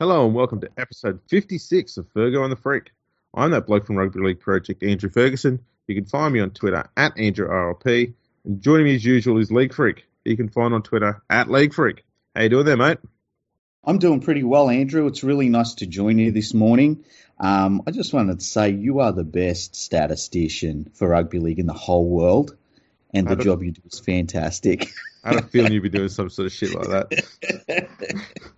Hello and welcome to episode 56 of Fergo and the Freak. I'm that bloke from Rugby League Project, Andrew Ferguson. You can find me on Twitter at AndrewRLP. And joining me as usual is League Freak. You can find on Twitter at League Freak. How you doing there, mate? I'm doing pretty well, Andrew. It's really nice to join you this morning. Um, I just wanted to say you are the best statistician for rugby league in the whole world, and the job you do is fantastic. I had a feeling you'd be doing some sort of shit like that.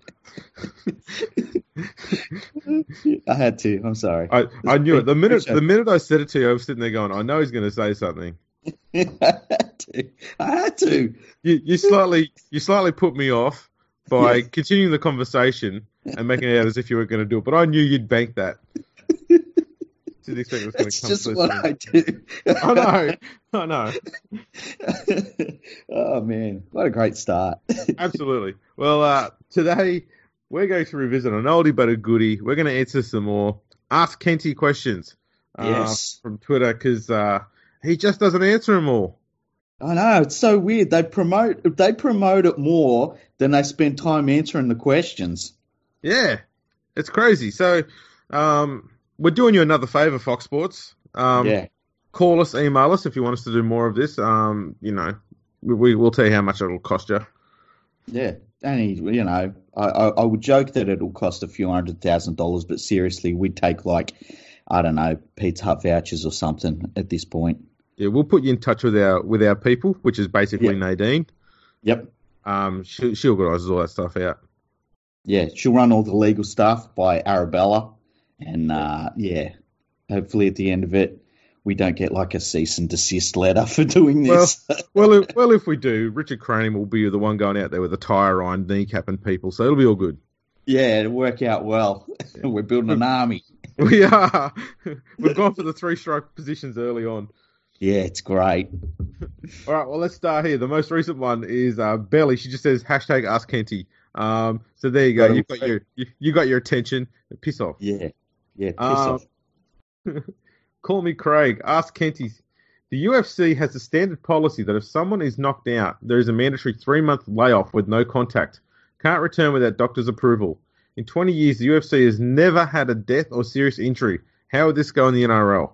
I had to. I'm sorry. I, I knew it. The minute the minute I said it to you, I was sitting there going, I know he's going to say something. I had to. I had to. You, you slightly you slightly put me off by yes. continuing the conversation and making it out as if you were going to do it, but I knew you'd bank that. Did expect it was going to come just what I do. I know. I know. oh man, what a great start! Absolutely. Well, uh, today we're going to revisit an oldie but a goodie. We're going to answer some more Ask Kenty questions uh, yes. from Twitter because uh, he just doesn't answer them all. I know it's so weird. They promote they promote it more than they spend time answering the questions. Yeah, it's crazy. So, um, we're doing you another favor, Fox Sports. Um, yeah. Call us, email us if you want us to do more of this. Um, you know, we, will tell you how much it'll cost you. Yeah, and you know, I, I, I would joke that it'll cost a few hundred thousand dollars, but seriously, we'd take like, I don't know, Pizza Hut vouchers or something at this point. Yeah, we'll put you in touch with our with our people, which is basically yep. Nadine. Yep. Um, she she organises all that stuff out. Yeah, she'll run all the legal stuff by Arabella, and uh, yeah, hopefully at the end of it, we don't get like a cease and desist letter for doing this. Well, well, if, well, if we do, Richard Crane will be the one going out there with a tire iron, kneecapping people, so it'll be all good. Yeah, it'll work out well. We're building an army. We are. We've gone for the three strike positions early on. Yeah, it's great. all right, well, let's start here. The most recent one is uh, Belly. She just says hashtag Ask Kenty. Um, so there you go. You got your you, you, got your attention. Piss off. Yeah, yeah. Piss um, off. Call me Craig. Ask Kenty. The UFC has a standard policy that if someone is knocked out, there is a mandatory three month layoff with no contact. Can't return without doctor's approval. In 20 years, the UFC has never had a death or serious injury. How would this go in the NRL?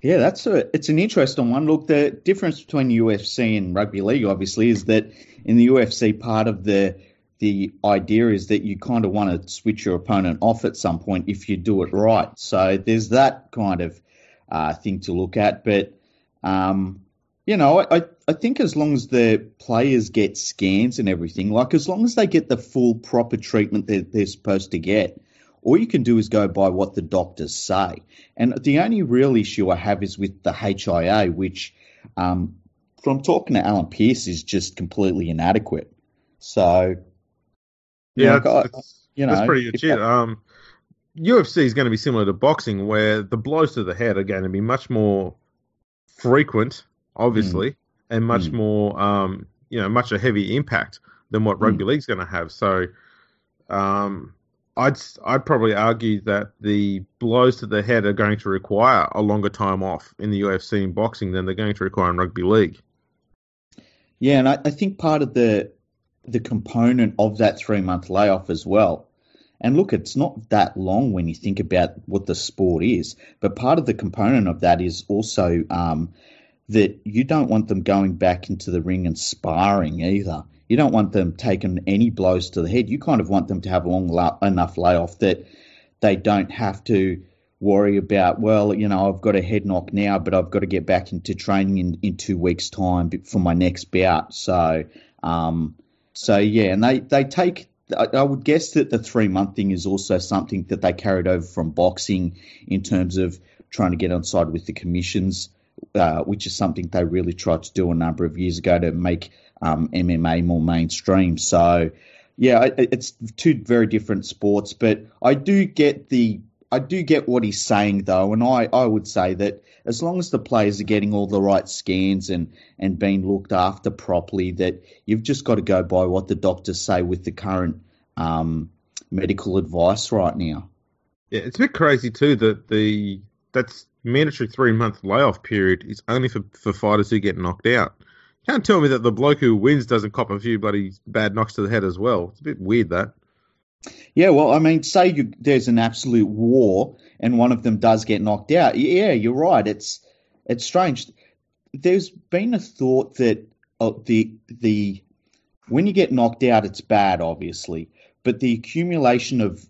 Yeah, that's a it's an interesting one. Look, the difference between UFC and rugby league, obviously, is that in the UFC, part of the the idea is that you kind of want to switch your opponent off at some point if you do it right. So there's that kind of uh, thing to look at. But, um, you know, I, I think as long as the players get scans and everything, like as long as they get the full proper treatment that they're supposed to get, all you can do is go by what the doctors say. And the only real issue I have is with the HIA, which, um, from talking to Alan Pearce, is just completely inadequate. So yeah, it's you know, that's pretty legit. um, UFC is going to be similar to boxing, where the blows to the head are going to be much more frequent, obviously, mm. and much mm. more, um, you know, much a heavy impact than what rugby mm. league's going to have. So, um, I'd I'd probably argue that the blows to the head are going to require a longer time off in the UFC and boxing than they're going to require in rugby league. Yeah, and I, I think part of the the component of that three month layoff as well. And look, it's not that long when you think about what the sport is, but part of the component of that is also um, that you don't want them going back into the ring and sparring either. You don't want them taking any blows to the head. You kind of want them to have a long la- enough layoff that they don't have to worry about, well, you know, I've got a head knock now, but I've got to get back into training in, in two weeks' time for my next bout. So, um, so yeah, and they they take. I would guess that the three month thing is also something that they carried over from boxing in terms of trying to get on side with the commissions, uh, which is something they really tried to do a number of years ago to make um, MMA more mainstream. So, yeah, it's two very different sports, but I do get the I do get what he's saying though, and I, I would say that as long as the players are getting all the right scans and, and being looked after properly, that you've just got to go by what the doctors say with the current um, medical advice right now. Yeah, it's a bit crazy too that the that's mandatory three month layoff period is only for, for fighters who get knocked out. Can't tell me that the bloke who wins doesn't cop a few bloody bad knocks to the head as well. It's a bit weird that. Yeah, well, I mean, say you, there's an absolute war and one of them does get knocked out. Yeah, you're right. It's it's strange. There's been a thought that uh, the the when you get knocked out, it's bad, obviously, but the accumulation of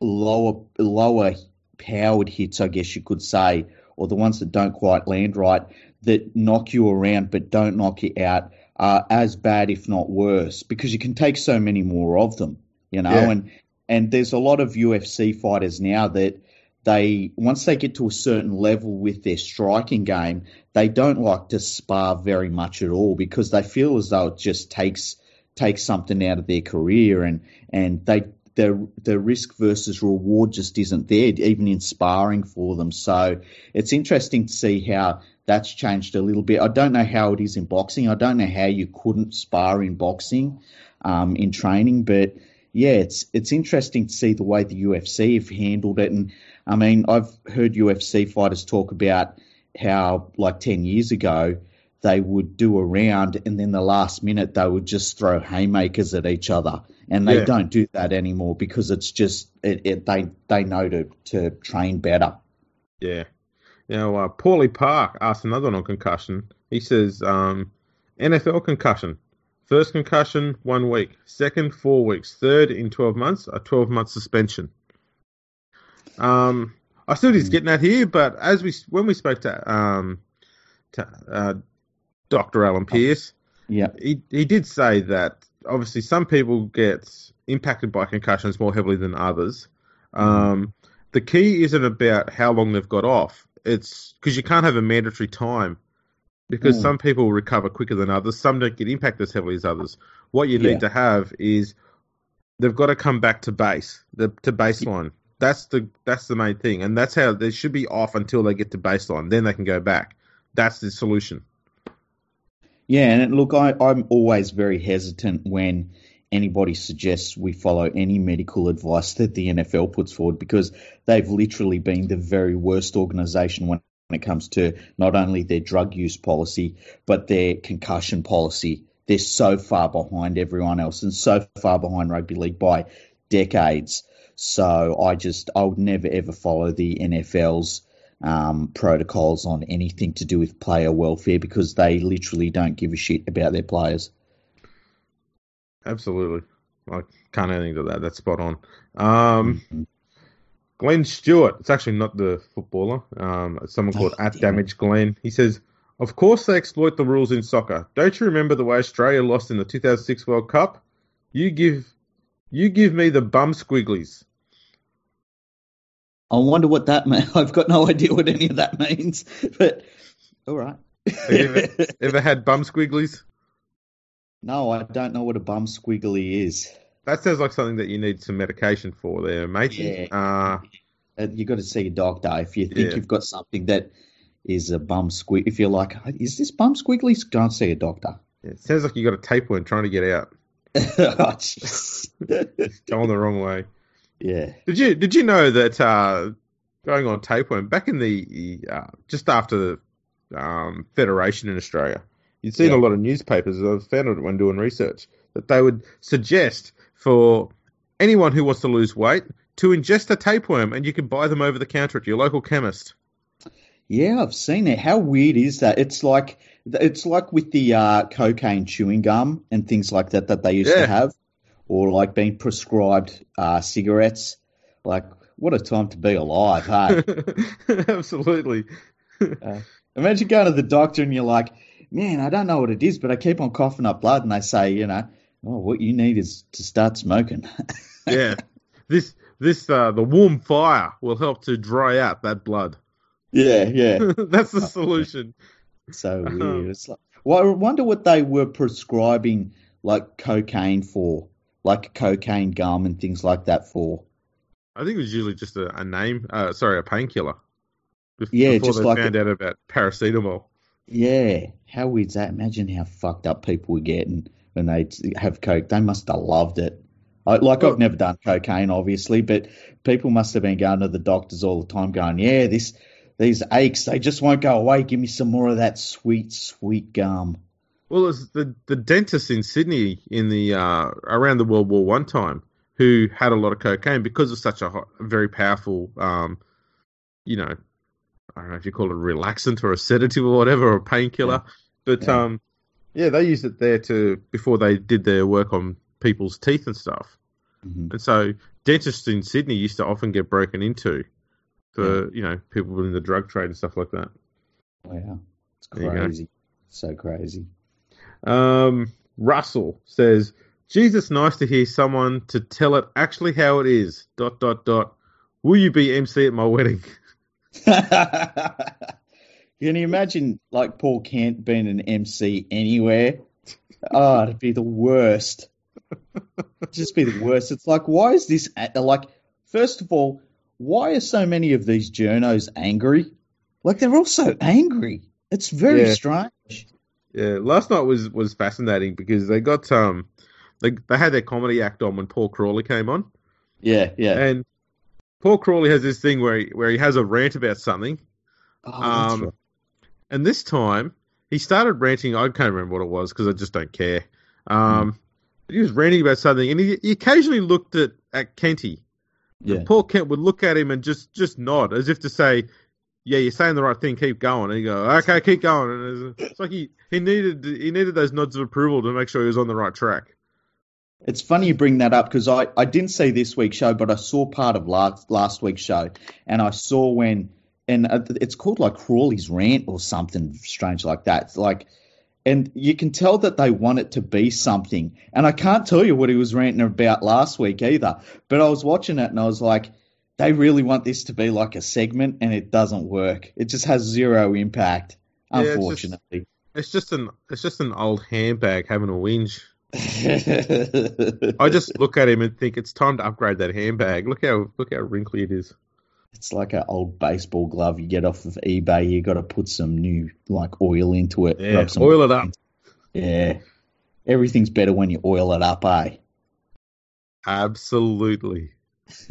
lower lower powered hits, I guess you could say, or the ones that don't quite land right, that knock you around but don't knock you out, are as bad, if not worse, because you can take so many more of them, you know. Yeah. And and there's a lot of UFC fighters now that they once they get to a certain level with their striking game, they don't like to spar very much at all because they feel as though it just takes takes something out of their career and and they the the risk versus reward just isn't there, even in sparring for them. So it's interesting to see how that's changed a little bit. I don't know how it is in boxing. I don't know how you couldn't spar in boxing um, in training, but yeah, it's it's interesting to see the way the UFC have handled it. And I mean, I've heard UFC fighters talk about how like ten years ago they would do a round and then the last minute they would just throw haymakers at each other. And they yeah. don't do that anymore because it's just it, it, they they know to to train better. Yeah. Now uh, paulie park asked another one on concussion. He says um, nfl concussion first concussion one week second four weeks third in 12 months a 12 month suspension um i still he's getting at here but as we when we spoke to um to, uh, Dr. Alan Pearce. Yeah. He, he did say that obviously some people get impacted by concussions more heavily than others. Mm. Um, the key isn't about how long they've got off. It's because you can't have a mandatory time because mm. some people recover quicker than others. Some don't get impacted as heavily as others. What you need to have is they've got to come back to base, the, to baseline. That's the that's the main thing, and that's how they should be off until they get to baseline. Then they can go back. That's the solution. Yeah, and look, I, I'm always very hesitant when anybody suggests we follow any medical advice that the NFL puts forward because they've literally been the very worst organisation when it comes to not only their drug use policy but their concussion policy. They're so far behind everyone else and so far behind rugby league by decades. So I just I would never ever follow the NFL's um, protocols on anything to do with player welfare because they literally don't give a shit about their players. Absolutely. I can't add anything to that. That's spot on. Um, mm-hmm. Glenn Stewart, it's actually not the footballer, um, it's someone called oh, at Damage Glenn. He says, Of course they exploit the rules in soccer. Don't you remember the way Australia lost in the 2006 World Cup? You give you give me the bum squigglies. I wonder what that means. I've got no idea what any of that means, but all right. Have you ever, ever had bum squigglies? No, I don't know what a bum squiggly is. That sounds like something that you need some medication for there, mate. Yeah. Uh, uh You've got to see a doctor if you think yeah. you've got something that is a bum squig. If you're like, is this bum squiggly? Go and see a doctor. Yeah, it sounds like you got a tapeworm trying to get out. oh, going the wrong way. Yeah. Did you did you know that uh, going on tapeworm back in the uh, just after the um, Federation in Australia, you'd seen yeah. a lot of newspapers. I found it when doing research that they would suggest for anyone who wants to lose weight to ingest a tapeworm, and you can buy them over the counter at your local chemist. Yeah, I've seen it. How weird is that? It's like it's like with the uh, cocaine chewing gum and things like that that they used yeah. to have or like being prescribed uh, cigarettes. Like, what a time to be alive, hey? Absolutely. uh, imagine going to the doctor and you're like, man, I don't know what it is, but I keep on coughing up blood, and they say, you know, oh, what you need is to start smoking. yeah, this this uh, the warm fire will help to dry out that blood. Yeah, yeah, that's the solution. so weird. It's like, well, I wonder what they were prescribing like cocaine for like cocaine gum and things like that for? I think it was usually just a, a name, uh, sorry, a painkiller. Yeah, before just they like found a, out about paracetamol. Yeah, how weird's that? Imagine how fucked up people were getting when they have coke. They must have loved it. I, like I've never done cocaine, obviously, but people must have been going to the doctors all the time, going, "Yeah, this these aches, they just won't go away. Give me some more of that sweet, sweet gum." Well, it's the the dentist in Sydney in the uh, around the World War One time who had a lot of cocaine because of such a, hot, very powerful, um, you know, I don't know if you call it a relaxant or a sedative or whatever, or a painkiller. Yeah. But yeah. um, yeah, they used it there to before they did their work on people's teeth and stuff. Mm-hmm. And so dentists in Sydney used to often get broken into for yeah. you know people in the drug trade and stuff like that. Wow, it's crazy, so crazy. Um, Russell says, "Jesus, nice to hear someone to tell it actually how it is." Dot dot dot. Will you be MC at my wedding? Can you imagine like Paul Kent being an MC anywhere? Oh, it'd be the worst. It'd just be the worst. It's like, why is this like? First of all, why are so many of these journos angry? Like they're all so angry. It's very yeah. strange. Yeah, last night was was fascinating because they got um they they had their comedy act on when Paul Crawley came on. Yeah, yeah. And Paul Crawley has this thing where he where he has a rant about something. Oh, um, right. And this time he started ranting. I can't remember what it was because I just don't care. Um, mm. He was ranting about something, and he, he occasionally looked at at Kenty. Yeah. Paul Kent would look at him and just just nod as if to say, "Yeah, you're saying the right thing. Keep going." And he go, "Okay, keep going." And it's, it's like he, he needed he needed those nods of approval to make sure he was on the right track. It's funny you bring that up because I, I didn't see this week's show, but I saw part of last last week's show, and I saw when and uh, it's called like Crawley's rant or something strange like that. It's like, and you can tell that they want it to be something. And I can't tell you what he was ranting about last week either. But I was watching it and I was like, they really want this to be like a segment, and it doesn't work. It just has zero impact, unfortunately. Yeah, it's, just, it's just an it's just an old handbag having a whinge. I just look at him and think it's time to upgrade that handbag. Look how look how wrinkly it is. It's like an old baseball glove you get off of eBay. You got to put some new like oil into it. Yeah, oil it up. Yeah, everything's better when you oil it up, eh? Absolutely.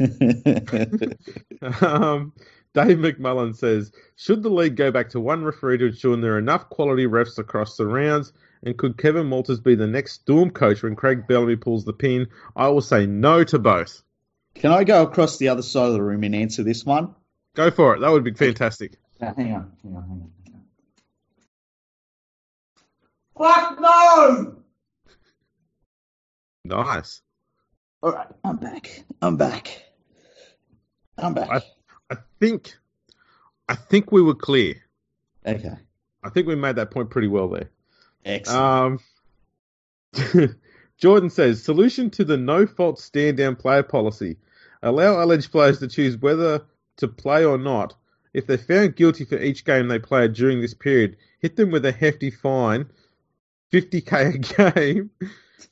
um, Dave McMullen says, should the league go back to one referee to ensure there are enough quality refs across the rounds? And could Kevin Walters be the next Storm coach when Craig Bellamy pulls the pin? I will say no to both. Can I go across the other side of the room and answer this one? Go for it. That would be fantastic. Now, hang on, hang on, hang on. Fuck no! Nice. All right, I'm back. I'm back. I'm back. I, I think, I think we were clear. Okay. I think we made that point pretty well there. Excellent. Um, Jordan says solution to the no fault stand down player policy. Allow alleged players to choose whether to play or not. If they're found guilty for each game they played during this period, hit them with a hefty fine, 50k a game.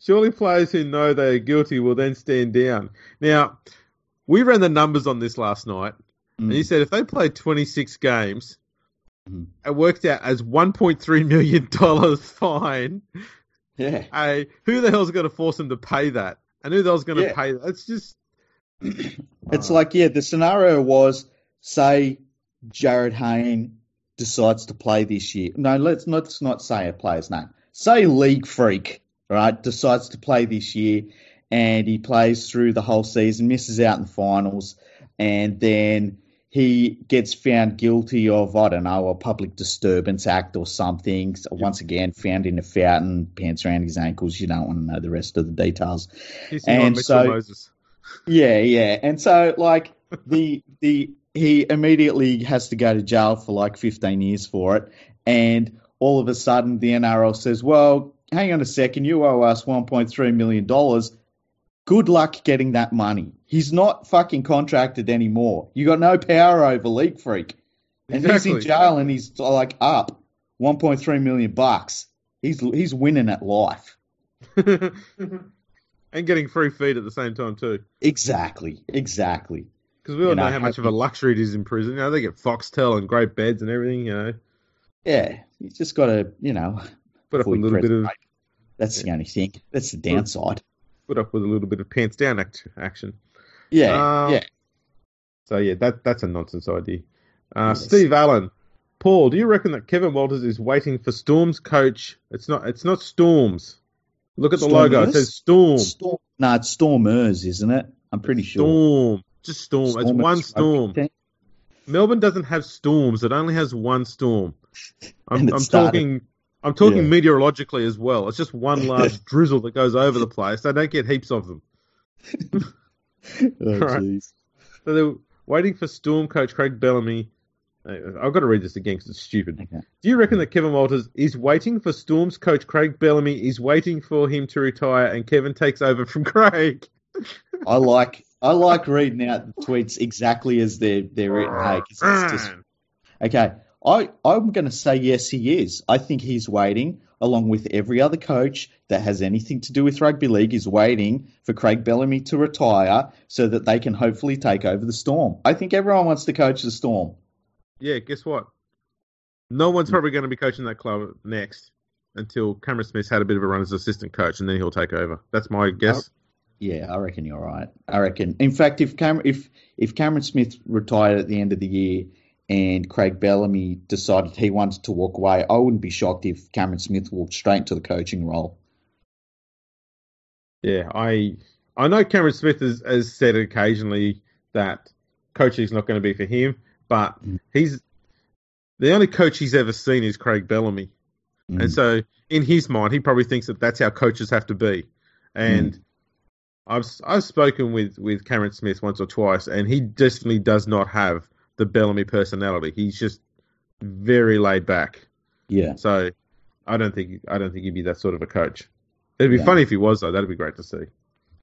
Surely players who know they are guilty will then stand down. Now, we ran the numbers on this last night, mm. and he said if they played 26 games, mm. it worked out as 1.3 million dollars fine. Yeah. Hey, who the hell's going to force them to pay that? And who the hell's going to yeah. pay that? It's just it's like, yeah, the scenario was say Jarryd Hayne decides to play this year. No, let's not, let's not say a player's name. Say League Freak, right, decides to play this year and he plays through the whole season, misses out in finals, and then he gets found guilty of, I don't know, a public disturbance act or something. So once again, found in a fountain, pants around his ankles. You don't want to know the rest of the details. He's and so, Moses. Yeah, yeah. And so like the the he immediately has to go to jail for like 15 years for it and all of a sudden the NRL says, "Well, hang on a second, you owe us 1.3 million dollars. Good luck getting that money. He's not fucking contracted anymore. You got no power over League Freak." And exactly. he's in jail and he's like up 1.3 million bucks. He's he's winning at life. and getting free feed at the same time too. Exactly, exactly. Because we all you know, know, how much of a luxury it is in prison. You know, they get Foxtel and great beds and everything. You know. Yeah, you just got to, you know, put up a little bit of. That's yeah. the only thing. That's the downside. Put up with a little bit of pants down act- action. Yeah, um, yeah. So yeah, that that's a nonsense idea. Uh, yes. Steve Allen, Paul, do you reckon that Kevin Walters is waiting for Storm's coach? It's not. It's not Storms. Look at the logo. It says Storm. Storm. No, it's Stormers, isn't it? I'm pretty sure. Storm. Just Storm. It's one Storm. Melbourne doesn't have storms. It only has one storm. I'm, I'm talking. I'm talking yeah. meteorologically as well. It's just one large drizzle that goes over the place. They don't get heaps of them. oh, right. So they're waiting for Storm coach Craig Bellamy. I've got to read this again because it's stupid. Okay. Do you reckon that Kevin Walters is waiting for Storm's coach Craig Bellamy is waiting for him to retire and Kevin takes over from Craig? I like I like reading out the tweets exactly as they're they're written. Hey, it's just, okay. I I'm going to say yes, he is. I think he's waiting, along with every other coach that has anything to do with rugby league, is waiting for Craig Bellamy to retire so that they can hopefully take over the Storm. I think everyone wants to coach the Storm. Yeah, guess what? No one's mm. probably going to be coaching that club next until Cameron Smith's had a bit of a run as assistant coach, and then he'll take over. That's my guess. Yeah, I reckon you're right. I reckon. In fact, if Cameron, if if Cameron Smith retired at the end of the year and Craig Bellamy decided he wanted to walk away, I wouldn't be shocked if Cameron Smith walked straight into the coaching role. Yeah, I I know Cameron Smith has, has said occasionally that coaching is not going to be for him, but mm. he's the only coach he's ever seen is Craig Bellamy, mm. and so in his mind, he probably thinks that that's how coaches have to be, and. Mm I've I've spoken with with Cameron Smith once or twice, and he definitely does not have the Bellamy personality. He's just very laid back. Yeah. So I don't think I don't think he'd be that sort of a coach. It'd be funny if he was though. That'd be great to see.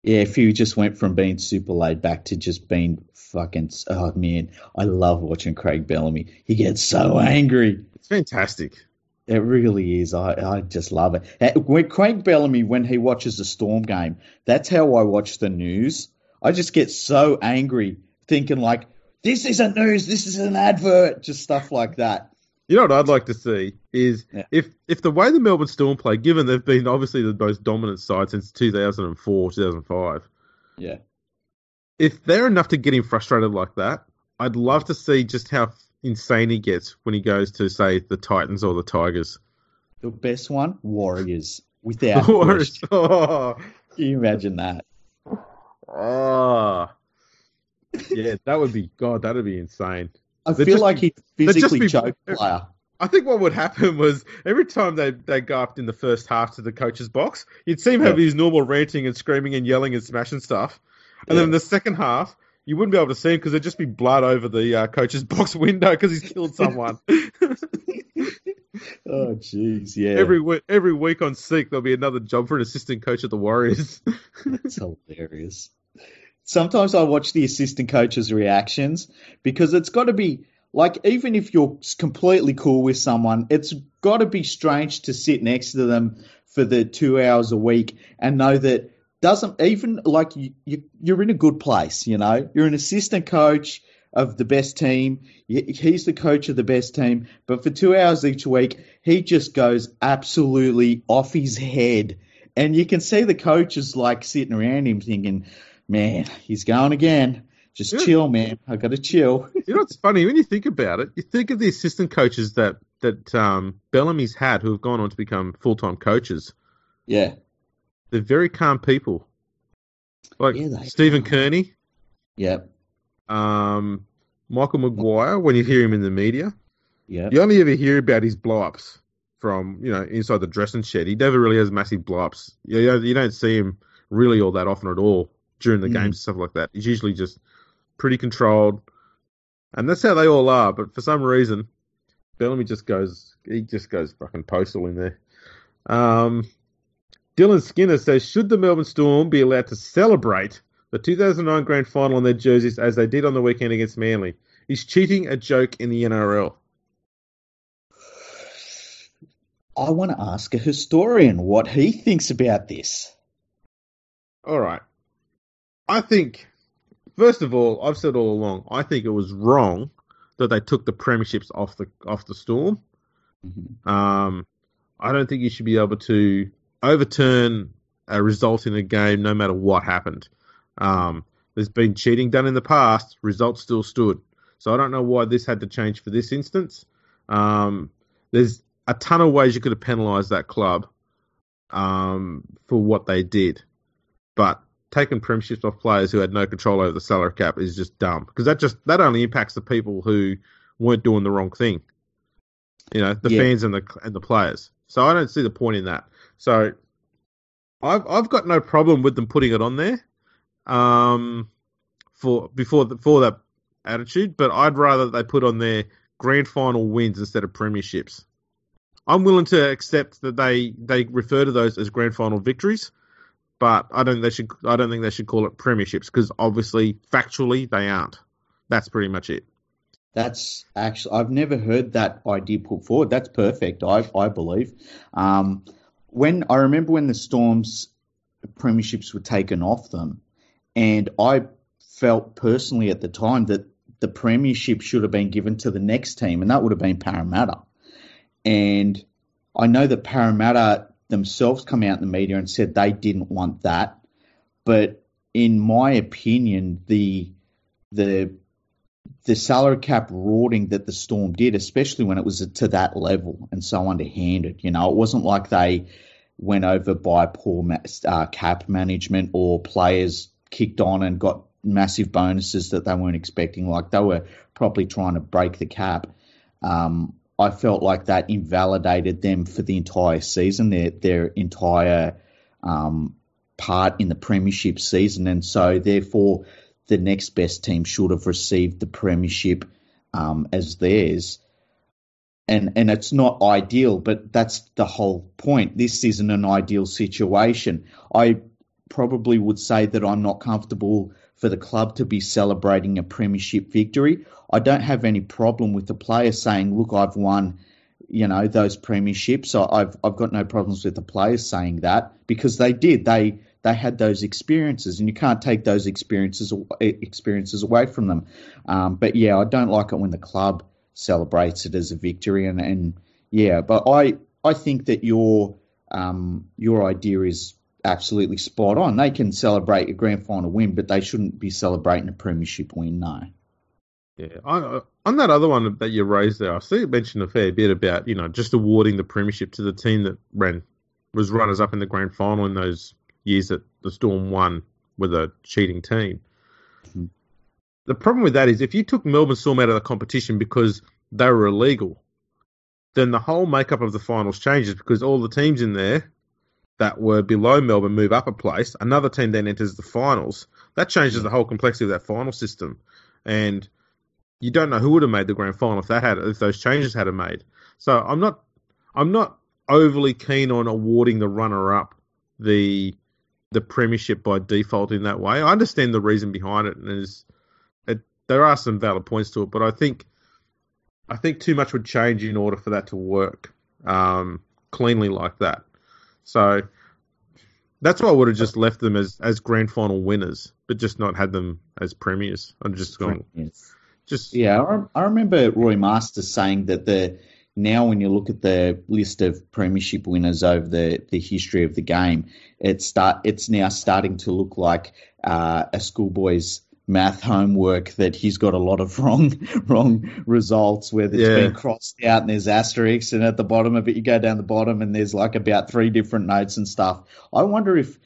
Yeah, if you just went from being super laid back to just being fucking. Oh man, I love watching Craig Bellamy. He gets so angry. It's fantastic. It really is. I, I just love it. When Craig Bellamy, when he watches the Storm game, that's how I watch the news. I just get so angry thinking like, this isn't news, this is an advert, just stuff like that. You know what I'd like to see is yeah. if if the way the Melbourne Storm play, given they've been obviously the most dominant side since 2004, 2005. Yeah. If they're enough to get him frustrated like that, I'd love to see just how insane he gets when he goes to say the Titans or the Tigers. The best one, Warriors, without Warriors. Oh. Can you imagine that? Oh, yeah, that would be God. That'd be insane. I feel like he physically be, choked player. I think what would happen was every time they they go up in the first half to the coach's box, you'd see him have his normal ranting and screaming and yelling and smashing stuff, and yeah. then in the second half, you wouldn't be able to see him because there'd just be blood over the uh, coach's box window because he's killed someone. oh, jeez, yeah. Every week, every week on Seek, there'll be another job for an assistant coach at the Warriors. That's hilarious. Sometimes I watch the assistant coaches' reactions because it's got to be like, even if you're completely cool with someone, it's got to be strange to sit next to them for the two hours a week and know that doesn't even like you, you you're in a good place. You know, you're an assistant coach of the best team. He's the coach of the best team. But for two hours each week, he just goes absolutely off his head. And you can see the coaches like sitting around him thinking, man, he's going again. Just yeah. chill, man. I got to chill. you know what's funny? When you think about it, you think of the assistant coaches that, that um, Bellamy's had who have gone on to become full time coaches. Yeah. They're very calm people. Like yeah, Stephen are. Kearney. Yep. Um, Michael Maguire, when you hear him in the media, yeah, you only ever hear about his blow-ups from you know inside the dressing shed. He never really has massive blow-ups. You, you don't see him really all that often at all during the mm. games and stuff like that. He's usually just pretty controlled, and that's how they all are. But for some reason, Bellamy just goes he just goes fucking postal in there. Um, Dylan Skinner says, should the Melbourne Storm be allowed to celebrate the 2009 grand final on their jerseys as they did on the weekend against Manly? Is cheating a joke in the NRL? I want to ask a historian what he thinks about this. All right. I think, first of all, I've said all along, I think it was wrong that they took the premierships off the off the Storm. Mm-hmm. Um, I don't think you should be able to overturn a result in a game no matter what happened. Um, there's been cheating done in the past, results still stood. So I don't know why this had to change for this instance. Um, there's a ton of ways you could have penalised that club um, for what they did, but taking premierships off players who had no control over the salary cap is just dumb because that just that only impacts the people who weren't doing the wrong thing. You know, the yeah. fans and the and the players. So I don't see the point in that. So I've I've got no problem with them putting it on there. Um, for before the, for that attitude, but I'd rather they put on their grand final wins instead of premierships. I'm willing to accept that they they refer to those as grand final victories, but I don't they should I don't think they should call it premierships because obviously factually they aren't. That's pretty much it. That's actually I've never heard that idea put forward. That's perfect. I I believe. Um, when I remember when the Storms premierships were taken off them, and I felt personally at the time that the premiership should have been given to the next team, and that would have been Parramatta. And I know that Parramatta themselves come out in the media and said they didn't want that, but in my opinion, the the the salary cap rorting that the Storm did, especially when it was to that level and so underhanded. You know, it wasn't like they went over by poor uh, cap management or players kicked on and got massive bonuses that they weren't expecting. Like they were probably trying to break the cap. Um, I felt like that invalidated them for the entire season, their their entire um, part in the premiership season, and so therefore the next best team should have received the premiership um, as theirs. And and it's not ideal, but that's the whole point. This isn't an ideal situation. I probably would say that I'm not comfortable for the club to be celebrating a premiership victory. I don't have any problem with the player saying, "Look, I've won." You know those premierships. I've I've got no problems with the players saying that because they did. They they had those experiences, and you can't take those experiences experiences away from them. Um, but yeah, I don't like it when the club celebrates it as a victory, and, and yeah, but I I think that your um, your idea is absolutely spot on. They can celebrate a grand final win, but they shouldn't be celebrating a premiership win. No. Yeah, on, on that other one that you raised there, I see you mentioned a fair bit about you know just awarding the premiership to the team that ran was runners up in the grand final in those years that the Storm won with a cheating team. Mm-hmm. The problem with that is if you took Melbourne Storm out of the competition because they were illegal, then the whole makeup of the finals changes because all the teams in there that were below Melbourne move up a place. Another team then enters the finals. That changes the whole complexity of that final system, and you don't know who would have made the grand final if that had if those changes had been made. So I'm not I'm not overly keen on awarding the runner up the the premiership by default in that way. I understand the reason behind it, and there's it, there are some valid points to it, but I think I think too much would change in order for that to work um, cleanly like that. So that's why I would have just left them as, as grand final winners, but just not had them as premiers. I'm just going. Just yeah, I, I remember Roy Masters saying that the now when you look at the list of premiership winners over the, the history of the game, it's start it's now starting to look like uh, a schoolboy's math homework that he's got a lot of wrong wrong results where it's yeah. been crossed out and there's asterisks and at the bottom of it you go down the bottom and there's like about three different notes and stuff. I wonder if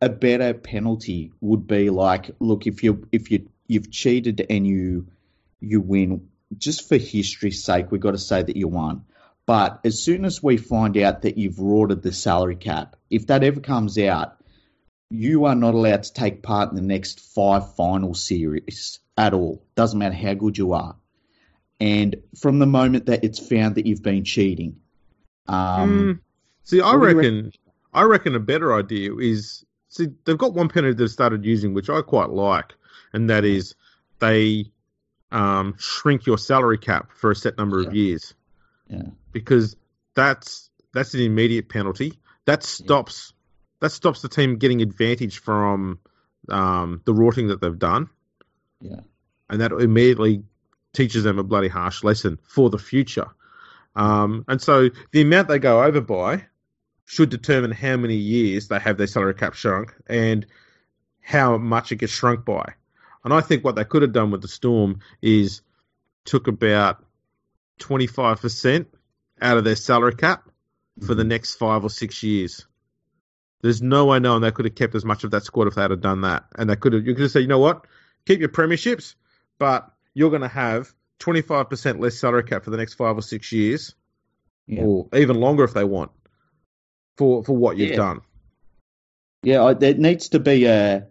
a better penalty would be like, look, if you if you you've cheated and you you win, just for history's sake, we've got to say that you won. But as soon as we find out that you've rorted the salary cap, if that ever comes out, you are not allowed to take part in the next five final series at all. Doesn't matter how good you are. And from the moment that it's found that you've been cheating, um, mm. see, I reckon, reckon, I reckon a better idea is see they've got one penalty they've started using, which I quite like, and that is they um, shrink your salary cap for a set number yeah. of years. Yeah, because that's that's an immediate penalty that stops that stops the team getting advantage from um, the rorting that they've done. Yeah. And that immediately teaches them a bloody harsh lesson for the future. Um, and so the amount they go over by should determine how many years they have their salary cap shrunk and how much it gets shrunk by. And I think what they could have done with the Storm is took about 25% out of their salary cap for the mm-hmm. next five or six years There's no way knowing they could have kept as much of that squad if they had done that. And they could have, you could have said, you know what, keep your premierships, but you're going to have 25% less salary cap for the next five or six years, yeah. or even longer if they want, for for what you've yeah. done. Yeah, there needs to be a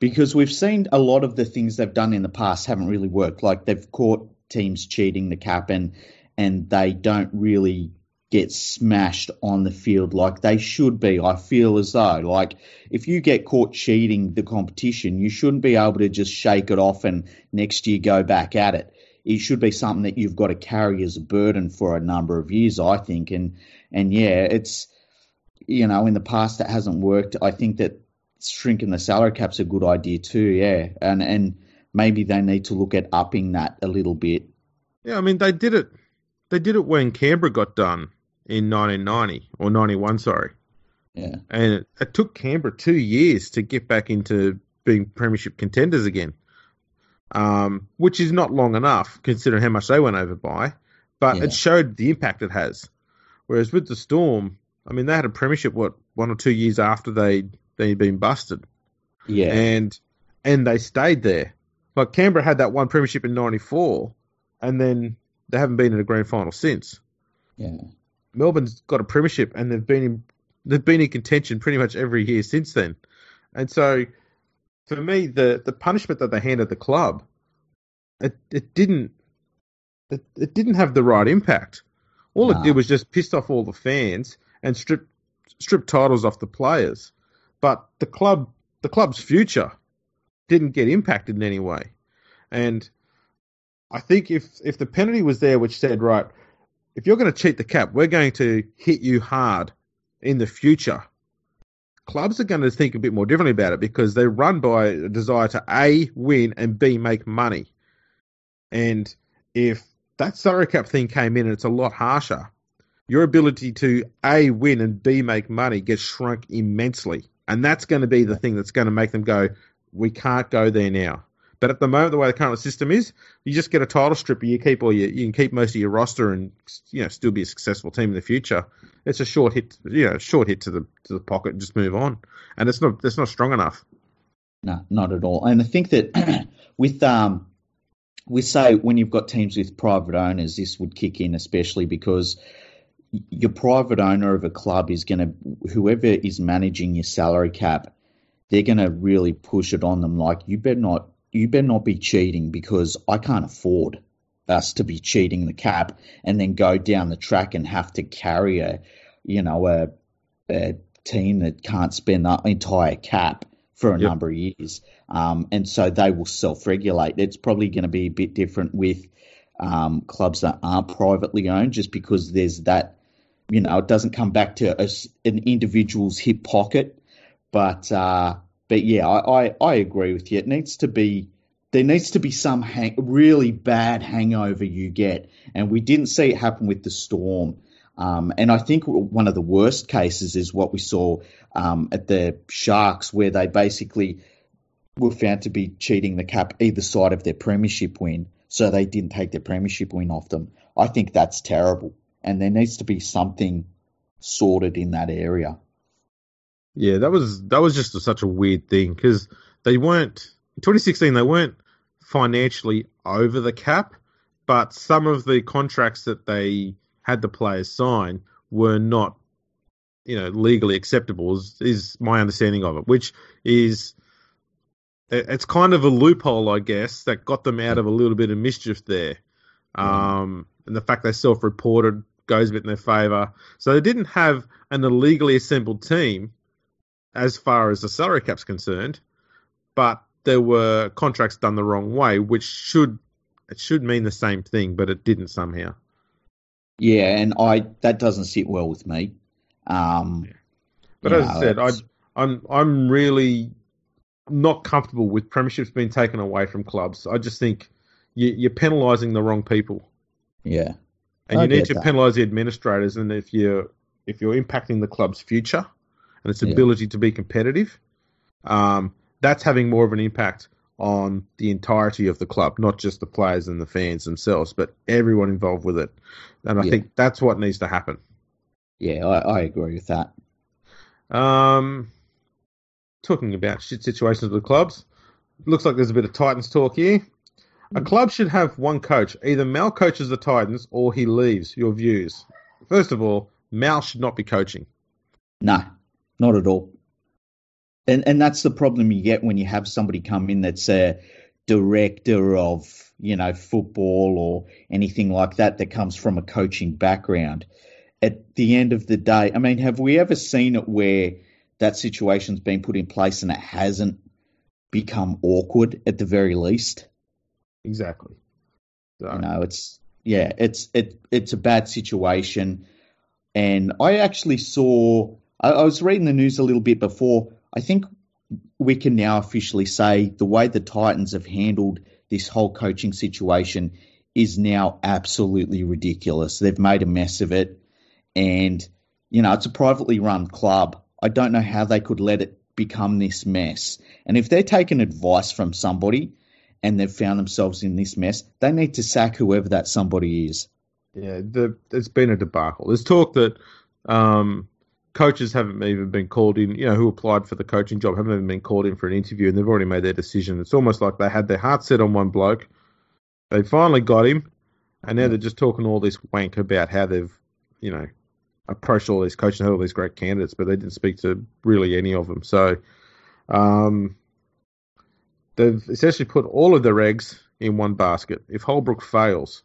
because we've seen a lot of the things they've done in the past haven't really worked. Like they've caught teams cheating the cap and and they don't really get smashed on the field like they should be. I feel as though, like, if you get caught cheating the competition, you shouldn't be able to just shake it off and next year go back at it. It should be something that you've got to carry as a burden for a number of years, I think. And and yeah, it's you know in the past that hasn't worked. I think that shrinking the salary cap's a good idea too. Yeah, and and maybe they need to look at upping that a little bit. Yeah, I mean they did it. They did it when Canberra got done in 1990 or 91, sorry. Yeah. And it, it, took Canberra two years to get back into being premiership contenders again, um, which is not long enough considering how much they went over by, but yeah. it showed the impact it has. Whereas with the Storm, I mean, they had a premiership what one or two years after they they'd been busted. Yeah. And and they stayed there. Like Canberra had that one premiership in '94, and then they haven't been in a grand final since. Yeah. Melbourne's got a premiership and they've been in, they've been in contention pretty much every year since then. And so, for me, the the punishment that they handed the club, it it didn't it, it didn't have the right impact. All nah. it did was just pissed off all the fans and strip strip titles off the players. But the club the club's future didn't get impacted in any way. And I think if if the penalty was there, which said right, if you're going to cheat the cap, we're going to hit you hard in the future. Clubs are going to think a bit more differently about it because they're run by a desire to A, win, and B, make money. And if that salary cap thing came in and it's a lot harsher, your ability to A, win, and B, make money gets shrunk immensely. And that's going to be the thing that's going to make them go, we can't go there now. But at the moment, the way the current system is, you just get a title strip, you keep all your, you can keep most of your roster, and you know still be a successful team in the future. It's a short hit, you know, short hit to the to the pocket, and just move on. And it's not it's not strong enough. No, not at all. And I think that with um, we say when you've got teams with private owners, this would kick in, especially because your private owner of a club is going to whoever is managing your salary cap, they're going to really push it on them. Like you better not you better not be cheating because I can't afford us to be cheating the cap and then go down the track and have to carry a, you know, a, a team that can't spend that entire cap for a yep. number of years. Um, and so they will self regulate. It's probably going to be a bit different with um, clubs that aren't privately owned just because there's that, you know, it doesn't come back to a, an individual's hip pocket. But uh, but yeah, I, I, I, agree with you. It needs to be there needs to be some hang, really bad hangover you get, and we didn't see it happen with the storm. Um, and I think one of the worst cases is what we saw um, at the Sharks, where they basically were found to be cheating the cap either side of their premiership win, so they didn't take their premiership win off them. I think that's terrible, and there needs to be something sorted in that area. Yeah, that was that was just a, such a weird thing because they weren't 2016. They weren't financially over the cap, but some of the contracts that they had the players sign were not, you know, legally acceptable. Is, is my understanding of it, which is it's kind of a loophole, I guess, that got them out of a little bit of mischief there. Um, and the fact they self-reported goes a bit in their favour. So they didn't have an illegally assembled team as far as the salary cap's concerned, but there were contracts done the wrong way, which should it should mean the same thing, but it didn't somehow. Yeah, and I that doesn't sit well with me. Um, yeah. But as know, I said, I, I'm I'm really not comfortable with premierships being taken away from clubs. I just think you, are penalising the wrong people. Yeah, and I you need to penalise the administrators. And if you're if you're impacting the club's future, and its ability yeah. to be competitive, um, that's having more of an impact on the entirety of the club, not just the players and the fans themselves, but everyone involved with it. And I yeah. think that's what needs to happen. Yeah, I, I, agree with that. Um, talking about shit situations with clubs, looks like there's a bit of Titans talk here. A club should have one coach. Either Mal coaches the Titans or he leaves. Your views. First of all, Mal should not be coaching. No, not at all. And and that's the problem you get when you have somebody come in that's a director of you know football or anything like that that comes from a coaching background. At the end of the day, I mean, have we ever seen it where that situation's been put in place and it hasn't become awkward at the very least? Exactly. So. You know, it's yeah, it's it it's a bad situation. And I actually saw I, I was reading the news a little bit before. I think we can now officially say the way the Titans have handled this whole coaching situation is now absolutely ridiculous. They've made a mess of it. And, you know, it's a privately run club. I don't know how they could let it become this mess. And if they're taking advice from somebody, and they've found themselves in this mess, they need to sack whoever that somebody is. Yeah, the, it's been a debacle. There's talk that um, coaches haven't even been called in, you know, who applied for the coaching job haven't even been called in for an interview and they've already made their decision. It's almost like they had their heart set on one bloke. They finally got him, and now they're just talking all this wank about how they've, you know, approached all these coaches and had all these great candidates, but they didn't speak to really any of them. So, um, they've essentially put all of their eggs in one basket. If Holbrook fails,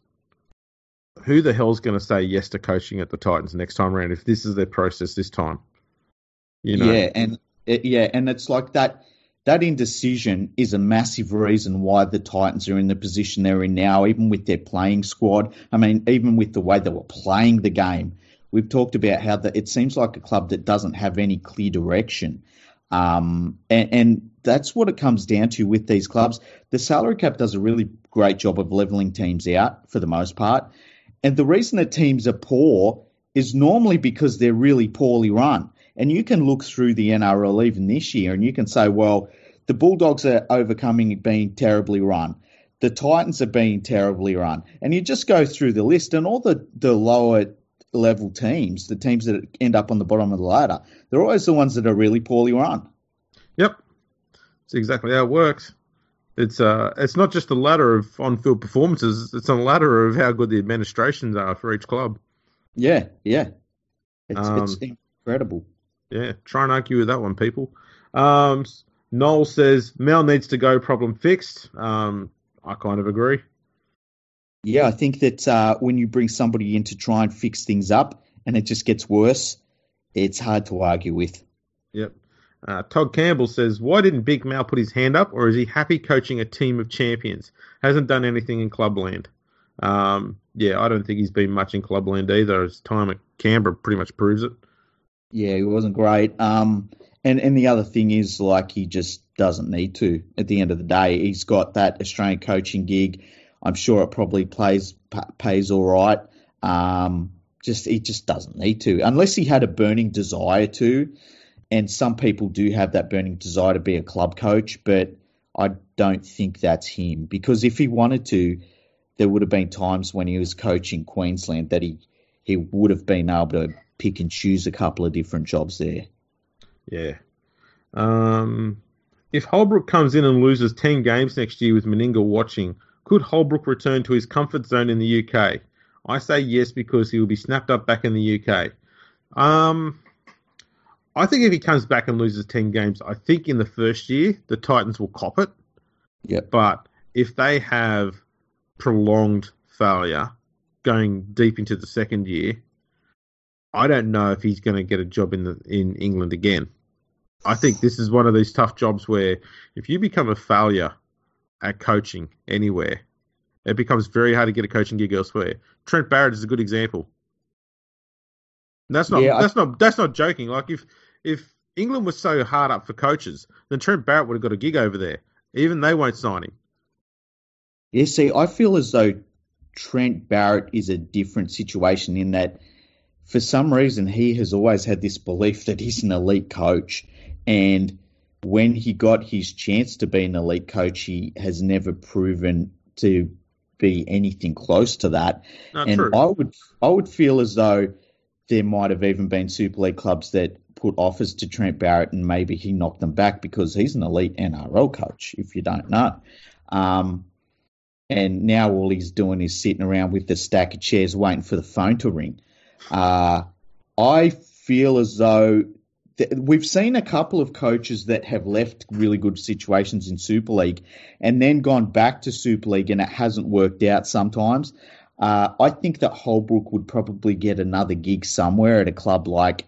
who the hell's going to say yes to coaching at the Titans next time around if this is their process this time? You know? Yeah, and it, yeah, and it's like that. That indecision is a massive reason why the Titans are in the position they're in now, even with their playing squad. I mean, even with the way they were playing the game. We've talked about how the, it seems like a club that doesn't have any clear direction. Um, and, and, that's what it comes down to with these clubs. The salary cap does a really great job of leveling teams out for the most part. And the reason that teams are poor is normally because they're really poorly run. And you can look through the NRL even this year and you can say, well, the Bulldogs are overcoming being terribly run. The Titans are being terribly run. And you just go through the list and all the, the lower level teams, the teams that end up on the bottom of the ladder, they're always the ones that are really poorly run. Yep, it's exactly how it works. It's uh, it's not just a ladder of on-field performances; it's a ladder of how good the administrations are for each club. Yeah, yeah, it's, um, it's incredible. Yeah, try and argue with that one, people. Um, Noel says Mel needs to go. Problem fixed. Um, I kind of agree. Yeah, I think that uh, when you bring somebody in to try and fix things up and it just gets worse, it's hard to argue with. Uh, Todd Campbell says, Why didn't Big Mal put his hand up, or is he happy coaching a team of champions? Hasn't done anything in clubland. Um, yeah, I don't think he's been much in clubland either. His time at Canberra pretty much proves it. Yeah, he wasn't great. Um, and, and the other thing is, like, he just doesn't need to at the end of the day. He's got that Australian coaching gig. I'm sure it probably plays pays all right. Um, just he just doesn't need to, unless he had a burning desire to. And some people do have that burning desire to be a club coach, but I don't think that's him because if he wanted to, there would have been times when he was coaching Queensland that he he would have been able to pick and choose a couple of different jobs there. Yeah. Um, if Holbrook comes in and loses 10 games next year with Meninga watching, could Holbrook return to his comfort zone in the UK? I say yes because he will be snapped up back in the UK. Um, I think if he comes back and loses 10 games, I think in the first year, the Titans will cop it. Yeah. But if they have prolonged failure going deep into the second year, I don't know if he's going to get a job in the in England again. I think this is one of these tough jobs where if you become a failure at coaching anywhere, it becomes very hard to get a coaching gig elsewhere. Trent Barrett is a good example. that's not yeah, that's I... not that's not joking. Like if if England was so hard up for coaches, then Trent Barrett would have got a gig over there. Even they won't sign him. Yeah, see, I feel as though Trent Barrett is a different situation in that for some reason he has always had this belief that he's an elite coach and when he got his chance to be an elite coach he has never proven to be anything close to that Not and true. I would I would feel as though there might have even been Super League clubs that put offers to Trent Barrett and maybe he knocked them back because he's an elite NRL coach, if you don't know. Um, and now all he's doing is sitting around with the stack of chairs waiting for the phone to ring. Uh, I feel as though th- we've seen a couple of coaches that have left really good situations in Super League and then gone back to Super League and it hasn't worked out sometimes. Uh, I think that Holbrook would probably get another gig somewhere at a club like,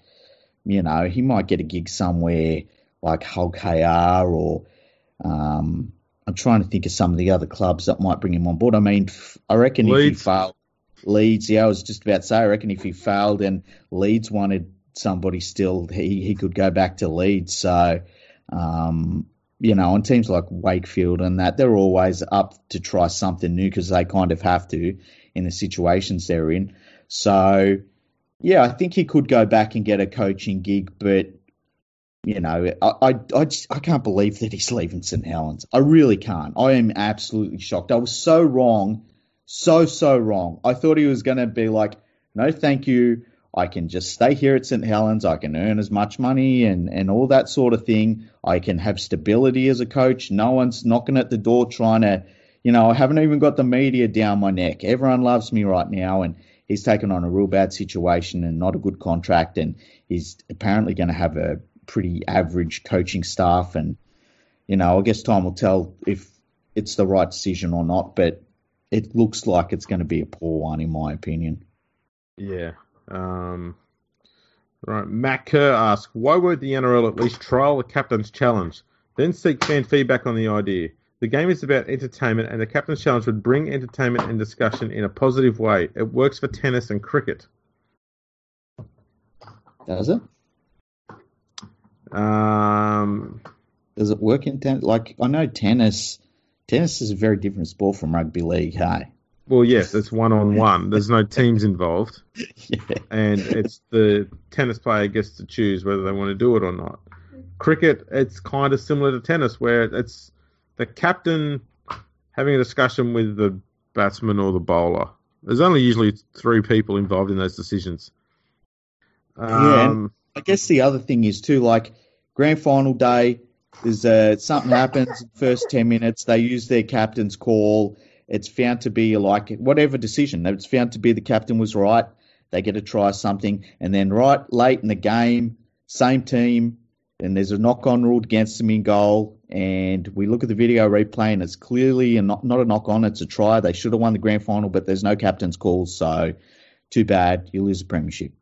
you know, he might get a gig somewhere like Hull KR or um, I'm trying to think of some of the other clubs that might bring him on board. I mean, I reckon Leeds. if he failed, Leeds, yeah, I was just about to say, I reckon if he failed and Leeds wanted somebody still, he, he could go back to Leeds. So, um, you know, on teams like Wakefield and that, they're always up to try something new because they kind of have to in the situations they're in. So, yeah, I think he could go back and get a coaching gig, but you know, I I, I, just, I can't believe that he's leaving St Helens. I really can't. I am absolutely shocked. I was so wrong, so so wrong. I thought he was going to be like, no, thank you. I can just stay here at St Helens. I can earn as much money and, and all that sort of thing. I can have stability as a coach. No one's knocking at the door trying to, you know, I haven't even got the media down my neck. Everyone loves me right now. And he's taken on a real bad situation and not a good contract. And he's apparently going to have a pretty average coaching staff. And, you know, I guess time will tell if it's the right decision or not. But it looks like it's going to be a poor one, in my opinion. Yeah. Um, right. Matt Kerr asks, why won't the NRL at least trial the captain's challenge, then seek fan feedback on the idea? The game is about entertainment, and the captain's challenge would bring entertainment and discussion in a positive way. It works for tennis and cricket. Does it? Um, Does it work in tennis? Like I know tennis. Tennis is a very different sport from rugby league. Hey. Well, yes, it's one on one. There's no teams involved, yeah. and it's the tennis player gets to choose whether they want to do it or not. Cricket, it's kind of similar to tennis, where it's the captain having a discussion with the batsman or the bowler. There's only usually three people involved in those decisions. Um, yeah, I guess the other thing is too, like grand final day. There's uh, something happens first ten minutes. They use their captain's call it's found to be like whatever decision. It's found to be the captain was right. They get to try something, and then right late in the game, same team, and there's a knock-on ruled against them in goal. And we look at the video replay, and it's clearly a not, not a knock-on. It's a try. They should have won the grand final, but there's no captain's call, so too bad. You lose the premiership.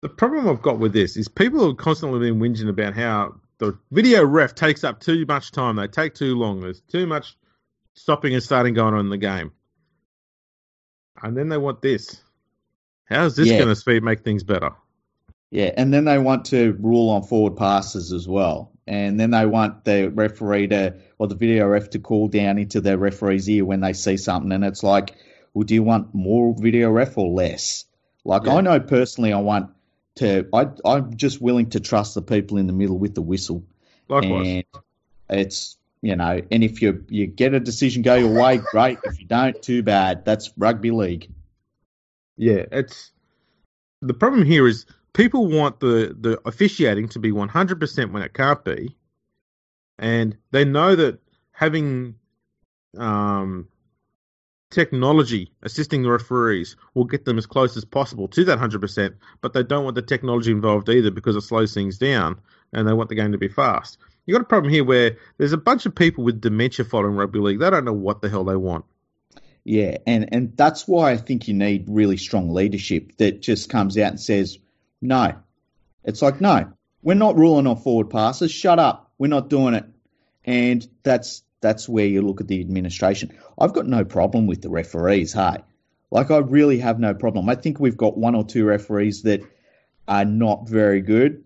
The problem I've got with this is people have constantly been whinging about how the video ref takes up too much time. They take too long. There's too much stopping and starting going on in the game. And then they want this. How is this yeah. going to speed make things better? Yeah, and then they want to rule on forward passes as well. And then they want the referee to, or the video ref to call down into the referee's ear when they see something. And it's like, well, do you want more video ref or less? Like, yeah. I know personally, I want to, I, I'm just willing to trust the people in the middle with the whistle. Likewise. And it's you know, and if you you get a decision go your way, great. If you don't, too bad. That's rugby league. Yeah, it's the problem here is people want the the officiating to be 100% when it can't be, and they know that having um, technology assisting the referees will get them as close as possible to that 100%, but they don't want the technology involved either because it slows things down, and they want the game to be fast You've got a problem here where there's a bunch of people with dementia following rugby league. They don't know what the hell they want. Yeah, and, and that's why I think you need really strong leadership that just comes out and says, no. It's like, no, we're not ruling on forward passes. Shut up. We're not doing it. And that's that's where you look at the administration. I've got no problem with the referees, hey. Like I really have no problem. I think we've got one or two referees that are not very good.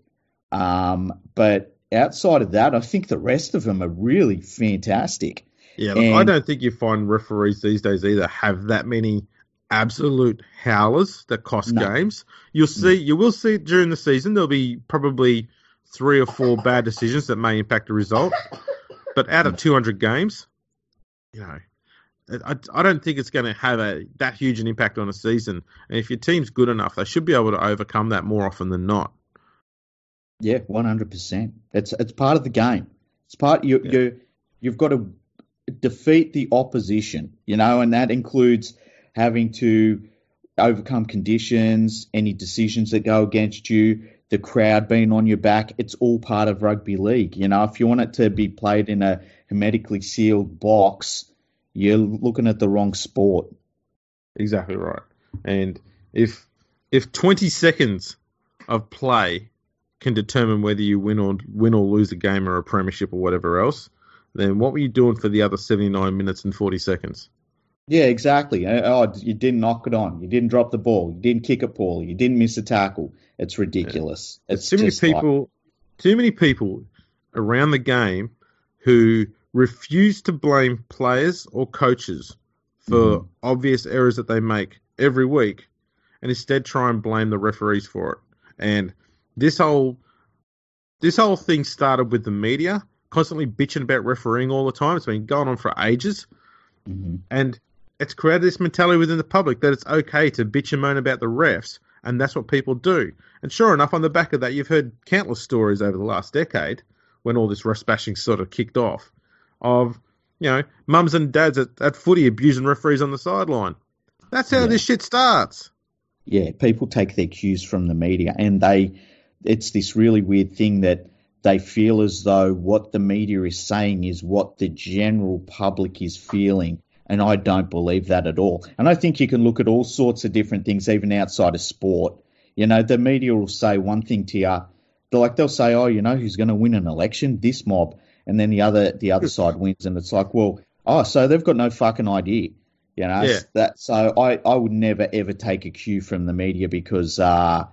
Um, but outside of that, I think the rest of them are really fantastic. Yeah, look, and, I don't think you find referees these days either have that many absolute howlers that cost no. games. You'll see, you will see during the season there'll be probably three or four bad decisions that may impact the result. But out of 200 games, you know, I, I don't think it's going to have a that huge an impact on a season. And if your team's good enough, they should be able to overcome that more often than not. Yeah, one hundred percent. It's it's part of the game. It's part you yeah. you you've got to defeat the opposition, you know, and that includes having to overcome conditions, any decisions that go against you, the crowd being on your back. It's all part of rugby league. You know, if you want it to be played in a hermetically sealed box, you're looking at the wrong sport. Exactly right. And if if 20 seconds of play can determine whether you win or win or lose a game or a premiership or whatever else, then what were you doing for the other 79 minutes and 40 seconds? Yeah, exactly. Uh, oh, you didn't knock it on. You didn't drop the ball. You didn't kick it poorly. You didn't miss a tackle. It's ridiculous. Yeah. It's too many people. Like... Too many people around the game who refuse to blame players or coaches for mm. obvious errors that they make every week, and instead try and blame the referees for it. And this whole this whole thing started with the media constantly bitching about refereeing all the time. It's been going on for ages. Mm-hmm. And it's created this mentality within the public that it's okay to bitch and moan about the refs, and that's what people do. And sure enough, on the back of that, you've heard countless stories over the last decade when all this ref bashing sort of kicked off of, you know, mums and dads at, at footy abusing referees on the sideline. That's how yeah. this shit starts. Yeah, people take their cues from the media, and they, it's this really weird thing that they feel as though what the media is saying is what the general public is feeling. And I don't believe that at all. And I think you can look at all sorts of different things, even outside of sport. You know, the media will say one thing to you, they're like they'll say, "Oh, you know, who's going to win an election? This mob," and then the other the other side wins, and it's like, well, oh, so they've got no fucking idea. You know, yeah. that so I, I would never ever take a cue from the media because uh,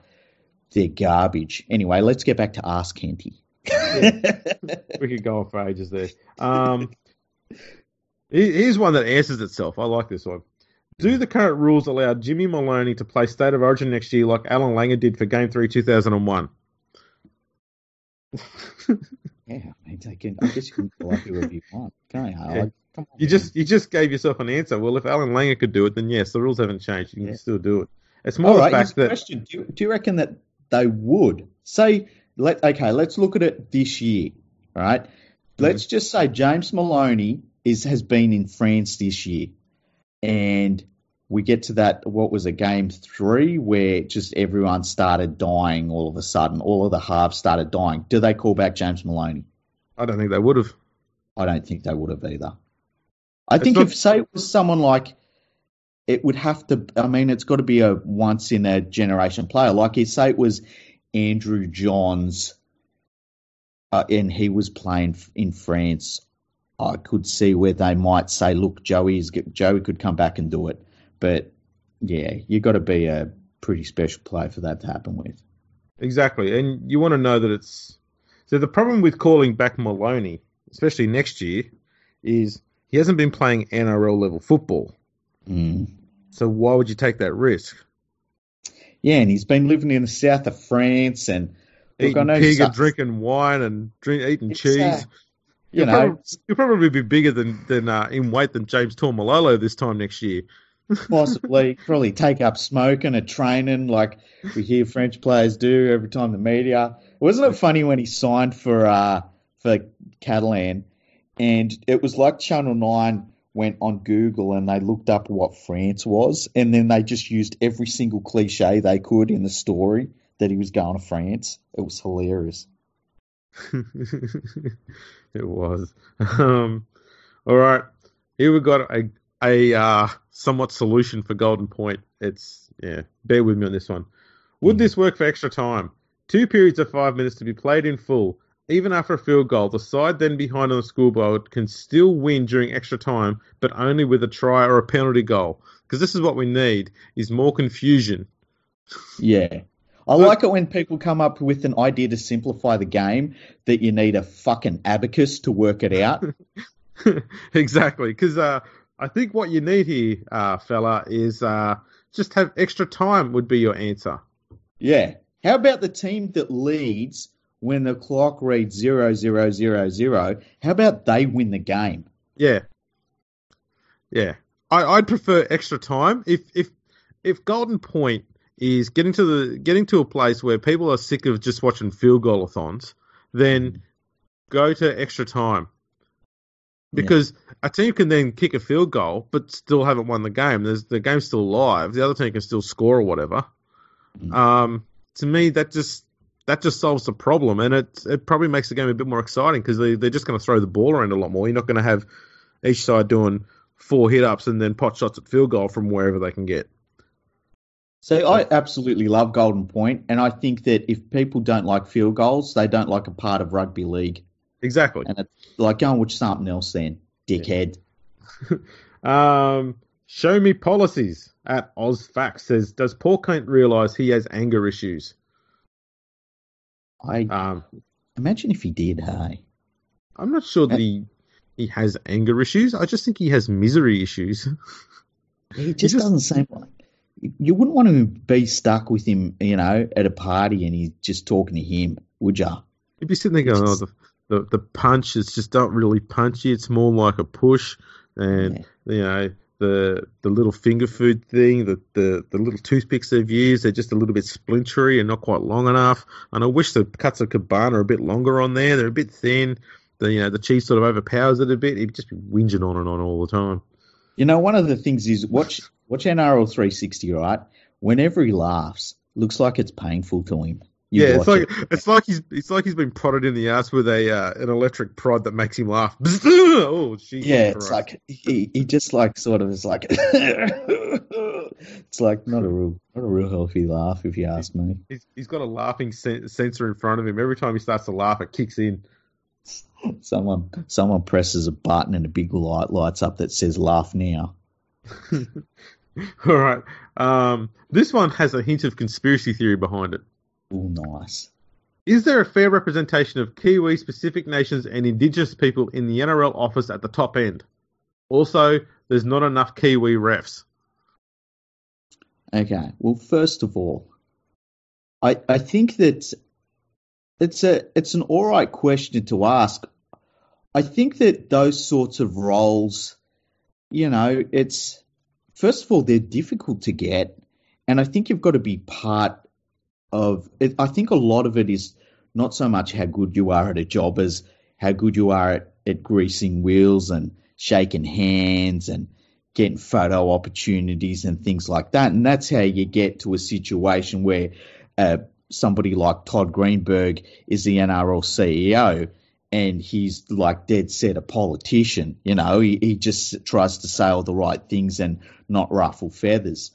they're garbage. Anyway, let's get back to Ask Kenty yeah. we could go on for ages there. Um, here's one that answers itself. I like this one. Do the current rules allow Jimmy Maloney to play State of Origin next year like Allan Langer did for Game 3 2001? yeah, I mean, I guess you can call up whoever you want. Can I? Yeah. Come on, you just you just gave yourself an answer. Well, if Allan Langer could do it, then yes, the rules haven't changed. You can yeah. still do it. It's more right, the fact that. Question: do you, do you reckon that they would say let okay, let's look at it this year, right? Mm-hmm. Let's just say James Maloney is has been in France this year, and we get to that what was a game three where just everyone started dying all of a sudden. All of the halves started dying. Do they call back James Maloney? I don't think they would have. I don't think they would have either. I it's think not... if say it was someone like it would have to. I mean, it's got to be a once in a generation player. Like you say, it was Andrew Johns, uh, and he was playing in France, I could see where they might say, "Look, Joey's Joey could come back and do it," but yeah, you got to be a pretty special player for that to happen with. Exactly, and you want to know that it's so. The problem with calling back Maloney, especially next year, is he hasn't been playing NRL level football. Mm. So why would you take that risk? Yeah, and he's been living in the south of France and eating look, pig and drinking wine and drink, eating it's, cheese. You he'll know, probably, he'll probably be bigger than than uh, in weight than James Taumalolo this time next year. Possibly, probably take up smoking and training like we hear French players do every time the media. Wasn't it funny when he signed for uh, for Catalan, and it was like Channel Nine went on Google and they looked up what France was, and then they just used every single cliche they could in the story that he was going to France. It was hilarious. it was. Um, all right, here we got a a uh, somewhat solution for Golden Point. It's yeah, bear with me on this one. Would mm. this work for extra time? Two periods of five minutes to be played in full even after a field goal, the side then behind on the scoreboard can still win during extra time, but only with a try or a penalty goal. Because this is what we need: is more confusion. Yeah. I like it when people come up with an idea to simplify the game that you need a fucking abacus to work it out. exactly, because uh, I think what you need here, uh, fella, is uh, just have extra time. Would be your answer. Yeah. How about the team that leads when the clock reads zero zero zero zero, how about they win the game? Yeah, yeah. I, I'd prefer extra time. If if if Golden Point is getting to the getting to a place where people are sick of just watching field goal-a-thons, then go to extra time. Because yeah. a team can then kick a field goal but still haven't won the game. There's the game's still live. The other team can still score or whatever. Mm. Um, to me, that just that just solves the problem, and it it probably makes the game a bit more exciting because they they're just going to throw the ball around a lot more. You're not going to have each side doing four hit ups and then pot shots at field goal from wherever they can get. So I absolutely love Golden Point, and I think that if people don't like field goals, they don't like a part of rugby league. Exactly. And it's like go and watch something else then, dickhead. Yeah. um, show me policies at OzFax says, does Paul Kent realise he has anger issues? I um, imagine if he did. Hey, I'm not sure that he he has anger issues. I just think he has misery issues. He just, he just doesn't seem like you wouldn't want to be stuck with him, you know, at a party and he's just talking to him, would you? You'd be sitting there going, "Oh, the, the the punch is just not really punchy. It's more like a push." And yeah. you know, the the little finger food thing, the, the, the little toothpicks they've used, they're just a little bit splintery and not quite long enough. And I wish the cuts of cabana are a bit longer on there. They're a bit thin. The you know the cheese sort of overpowers it a bit. He'd just be whinging on and on all the time. You know, one of the things is watch watch NRL 360. Right, whenever he laughs, looks like it's painful to him. You yeah, it's like it. it's like he's it's like he's been prodded in the ass with a uh, an electric prod that makes him laugh. oh, geez, yeah, it's like he, he just like sort of is like it's like not a real not a real healthy laugh if you ask me. He's, he's got a laughing sen- sensor in front of him. Every time he starts to laugh, it kicks in. Someone someone presses a button and a big light lights up that says "Laugh now." All right. Um, this one has a hint of conspiracy theory behind it. Oh, nice. Is there a fair representation of Kiwi specific nations and Indigenous people in the NRL office at the top end? Also, there's not enough Kiwi refs. Okay, well, first of all, I, I think that it's a it's an all right question to ask. I think that those sorts of roles, you know, it's first of all they're difficult to get, and I think you've got to be part of it, I think a lot of it is not so much how good you are at a job as how good you are at, at greasing wheels and shaking hands and getting photo opportunities and things like that. And that's how you get to a situation where uh, somebody like Todd Greenberg is the NRL CEO and he's like dead set a politician. You know, he, he just tries to say all the right things and not ruffle feathers.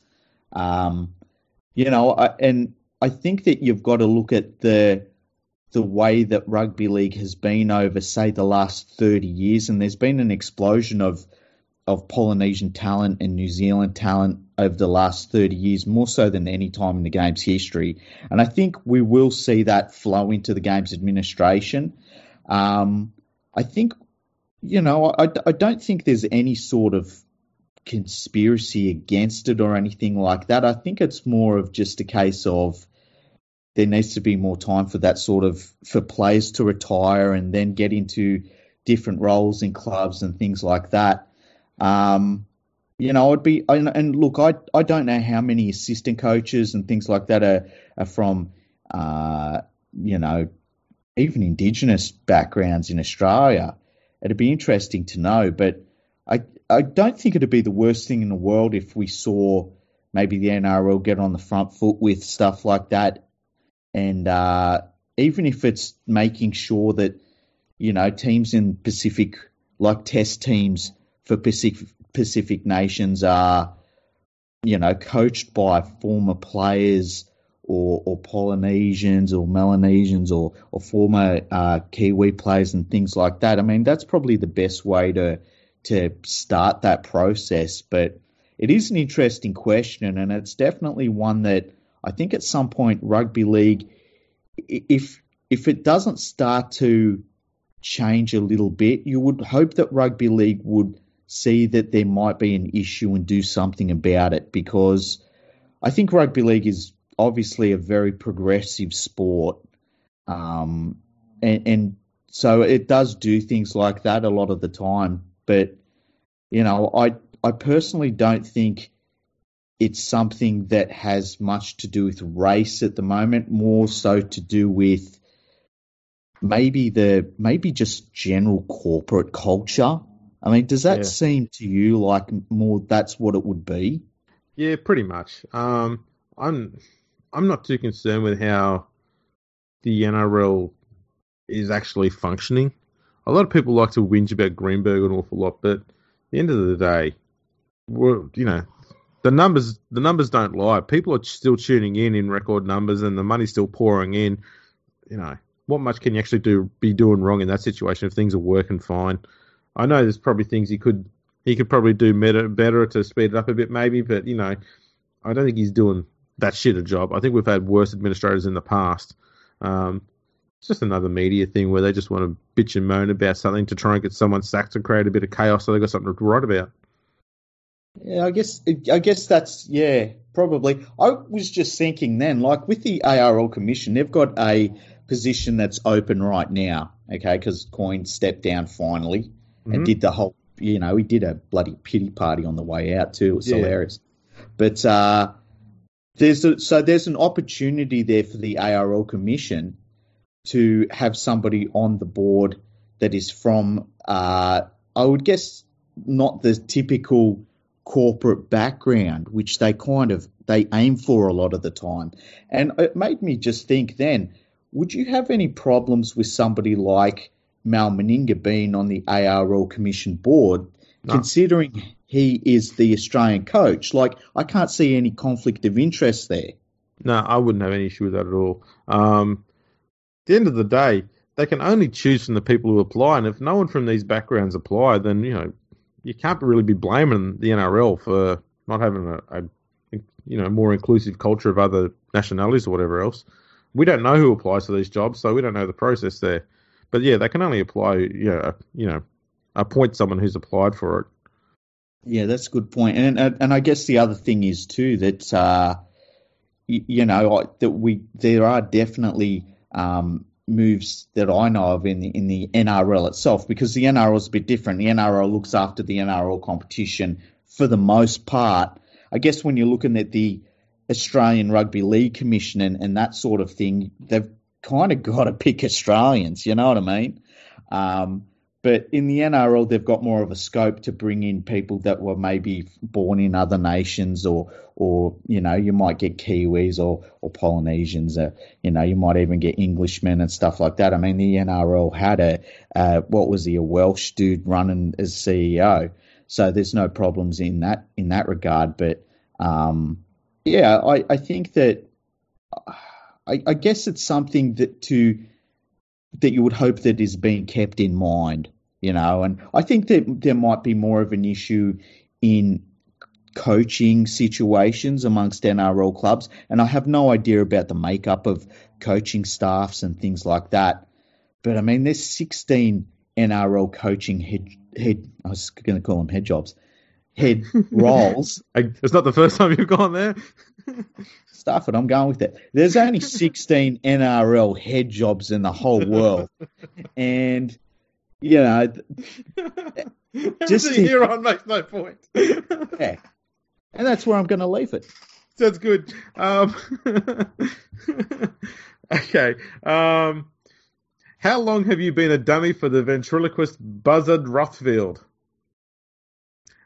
Um, you know, I, and I think that you've got to look at the the way that rugby league has been over, say, the last thirty years, and there's been an explosion of of Polynesian talent and New Zealand talent over the last 30 years, more so than any time in the game's history. And I think we will see that flow into the game's administration. Um, I think, you know, I, I don't think there's any sort of conspiracy against it or anything like that. I think it's more of just a case of there needs to be more time for that sort of for players to retire and then get into different roles in clubs and things like that. Um, you know, I'd be and, and, look, I I don't know how many assistant coaches and things like that are, are from, uh, you know, even Indigenous backgrounds in Australia. It'd be interesting to know, but I I don't think it'd be the worst thing in the world if we saw maybe the NRL get on the front foot with stuff like that and uh, even if it's making sure that you know teams in Pacific, like test teams for Pacific Pacific nations, are you know coached by former players or, or Polynesians or Melanesians or or former uh, Kiwi players and things like that. I mean, that's probably the best way to to start that process. But it is an interesting question, and it's definitely one that I think at some point rugby league, if if it doesn't start to change a little bit, you would hope that rugby league would see that there might be an issue and do something about it because I think rugby league is obviously a very progressive sport, um, and, and so it does do things like that a lot of the time. But you know, I I personally don't think it's something that has much to do with race at the moment, more so to do with maybe the maybe just general corporate culture. I mean, does that yeah. seem to you like more that's what it would be? Yeah, pretty much. Um, I'm I'm not too concerned with how the NRL is actually functioning. A lot of people like to whinge about Greenberg an awful lot, but at the end of the day, you know, the numbers the numbers don't lie. People are still tuning in in record numbers, and the money's still pouring in. You know, what much can you actually do be doing wrong in that situation if things are working fine? I know there's probably things he could he could probably do better, better to speed it up a bit, maybe, but you know, I don't think he's doing that shit a job. I think we've had worse administrators in the past. Um, it's just another media thing where they just want to bitch and moan about something to try and get someone sacked and create a bit of chaos so they've got something to write about. Yeah, I guess I guess that's yeah, probably. I was just thinking then, like with the ARL Commission, they've got a position that's open right now. Okay, because Coyne stepped down finally mm-hmm. and did the whole. You know, he did a bloody pity party on the way out too. It was yeah. hilarious. But uh, there's a, so there's an opportunity there for the ARL Commission to have somebody on the board that is from, uh, I would guess, not the typical corporate background, which they kind of they aim for a lot of the time. And it made me just think then, would you have any problems with somebody like Mal Meninga being on the ARL Commission board, no. considering he is the Australian coach? Like, I can't see any conflict of interest there. No, I wouldn't have any issue with that at all. Um, at the end of the day, they can only choose from the people who apply, and if no one from these backgrounds apply, then you know you can't really be blaming the NRL for not having a, a you know more inclusive culture of other nationalities or whatever else. We don't know who applies to these jobs, so we don't know the process there. But yeah, they can only apply, you know, you know, appoint someone who's applied for it. Yeah, that's a good point. And and I guess the other thing is too that uh, you, you know that we there are definitely um, moves that I know of in the, in the NRL itself because the NRL is a bit different. The NRL looks after the NRL competition for the most part. I guess when you're looking at the Australian Rugby League Commission and, and that sort of thing, they've kind of got to pick Australians. You know what I mean? Um, but in the NRL, they've got more of a scope to bring in people that were maybe born in other nations, or, or you know, you might get Kiwis or, or Polynesians. Or, you know, you might even get Englishmen and stuff like that. I mean, the NRL had a uh, what was he a Welsh dude running as CEO, so there's no problems in that in that regard. But um, yeah, I, I think that I, I guess it's something that to that you would hope that is being kept in mind, you know. And I think that there might be more of an issue in coaching situations amongst NRL clubs, and I have no idea about the makeup of coaching staffs and things like that. But I mean, there's 16 NRL coaching head. head I was going to call them head jobs, head rolls. it's not the first time you've gone there. Stuff it. I'm going with it. There's only 16 NRL head jobs in the whole world, and you know, just here on makes no point. yeah, and that's where I'm going to leave it. That's good. Um, okay. Um, how long have you been a dummy for the ventriloquist Buzzard Rothfield?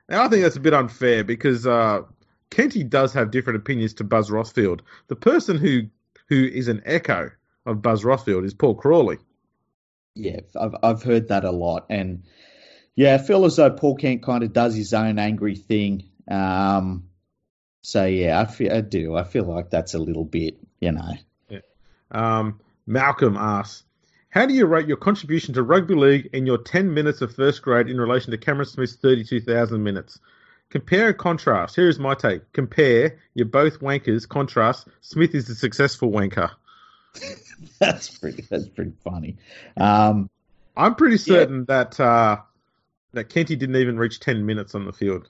Now, I think that's a bit unfair because uh, Kenty does have different opinions to Buzz Rothfield. The person who who is an echo of Buzz Rothfield is Paul Crawley. Yeah, I've I've heard that a lot, and yeah, I feel as though Paul Kent kind of does his own angry thing. Um, so yeah, I feel I do. I feel like that's a little bit, you know. Yeah. Um, Malcolm asks, "How do you rate your contribution to rugby league in your ten minutes of first grade in relation to Cameron Smith's thirty-two thousand minutes?" Compare and contrast. Here is my take. Compare. You're both wankers. Contrast. Smith is a successful wanker. that's pretty. That's pretty funny. Um, I'm pretty certain yeah. that uh, that Kenty didn't even reach ten minutes on the field.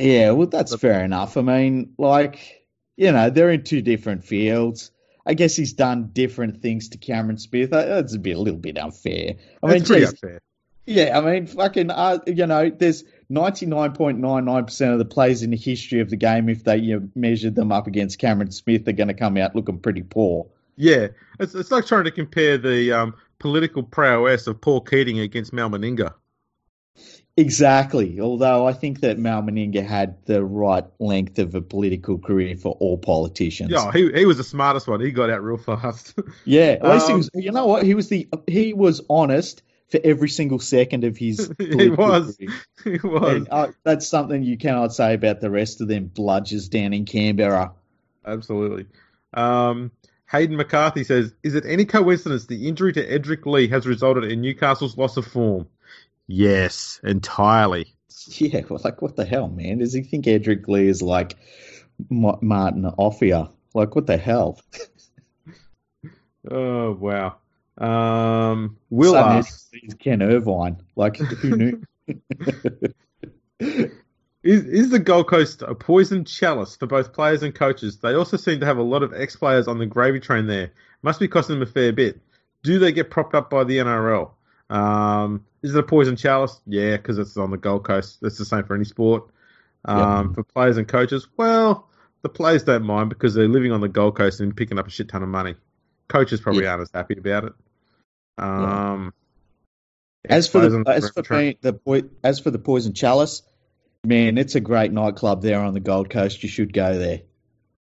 Yeah, well, that's fair enough. I mean, like you know, they're in two different fields. I guess he's done different things to Cameron Smith. Uh, that's a bit a little bit unfair. I mean, pretty geez, unfair. Yeah, I mean, fucking, uh, you know, there's 99.99% of the players in the history of the game, if they you know, measured them up against Cameron Smith, they're going to come out looking pretty poor. Yeah, it's, it's like trying to compare the um, political prowess of Paul Keating against Mal Meninga. Exactly. Although I think that Mal Meninga had the right length of a political career for all politicians. Yeah, he he was the smartest one. He got out real fast. yeah, at least um, he was. You know what? He was the he was honest for every single second of his. he was. Career. He was. And, uh, that's something you cannot say about the rest of them bludgers down in Canberra. Absolutely. Um, Hayden McCarthy says, "Is it any coincidence the injury to Edrick Lee has resulted in Newcastle's loss of form?" Yes, entirely. Yeah, well, like what the hell, man? Does he think Edrick Lee is like Martin Offiah? Like what the hell? oh wow. Um, Will Son asks, Ken Irvine. Like who knew? is is the Gold Coast a poison chalice for both players and coaches? They also seem to have a lot of ex players on the gravy train there. Must be costing them a fair bit. Do they get propped up by the NRL? Um, is it a poison chalice? Yeah, because it's on the Gold Coast. It's the same for any sport. Um, yep. For players and coaches, well, the players don't mind because they're living on the Gold Coast and picking up a shit ton of money. Coaches probably yeah. aren't as happy about it. Um, yeah. As for the as for the, the as for the poison chalice, man, it's a great nightclub there on the Gold Coast. You should go there.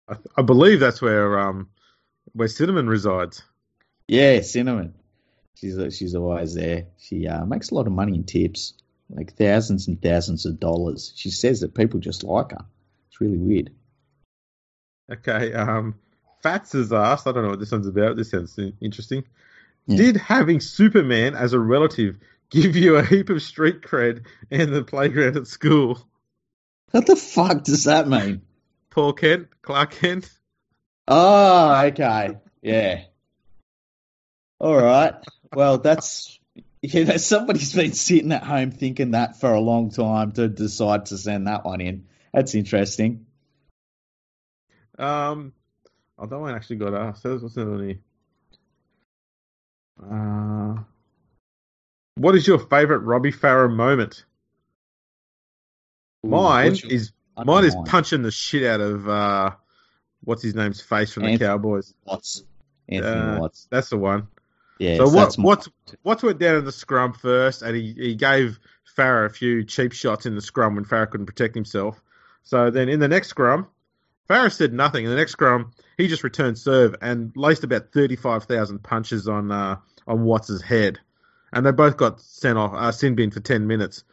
I, I believe that's where um where Cinnamon resides. Yeah, Cinnamon. She's she's always there. She uh, makes a lot of money in tips, like thousands and thousands of dollars. She says that people just like her. It's really weird. Okay, um, Fats has asked. I don't know what this one's about. This sounds interesting. Yeah. Did having Superman as a relative give you a heap of street cred in the playground at school? What the fuck does that mean? Paul Kent, Clark Kent. Oh, okay, yeah. All right. Well, that's yeah. Somebody's been sitting at home thinking that for a long time to decide to send that one in. That's interesting. Um, oh, that one actually got asked. What's on here? Uh, what is your favourite Robbie Farah moment? Ooh, mine your, is mine is punching the shit out of uh, what's his name's face from Anthony the Cowboys. Watts. Anthony uh, Watts. That's the one. Yeah. So what what's what's went down in the scrum first, and he, he gave Farah a few cheap shots in the scrum when Farah couldn't protect himself. So then in the next scrum, Farah said nothing. In the next scrum, he just returned serve and laced about thirty five thousand punches on uh, on Watts's head, and they both got sent off uh, sin bin for ten minutes.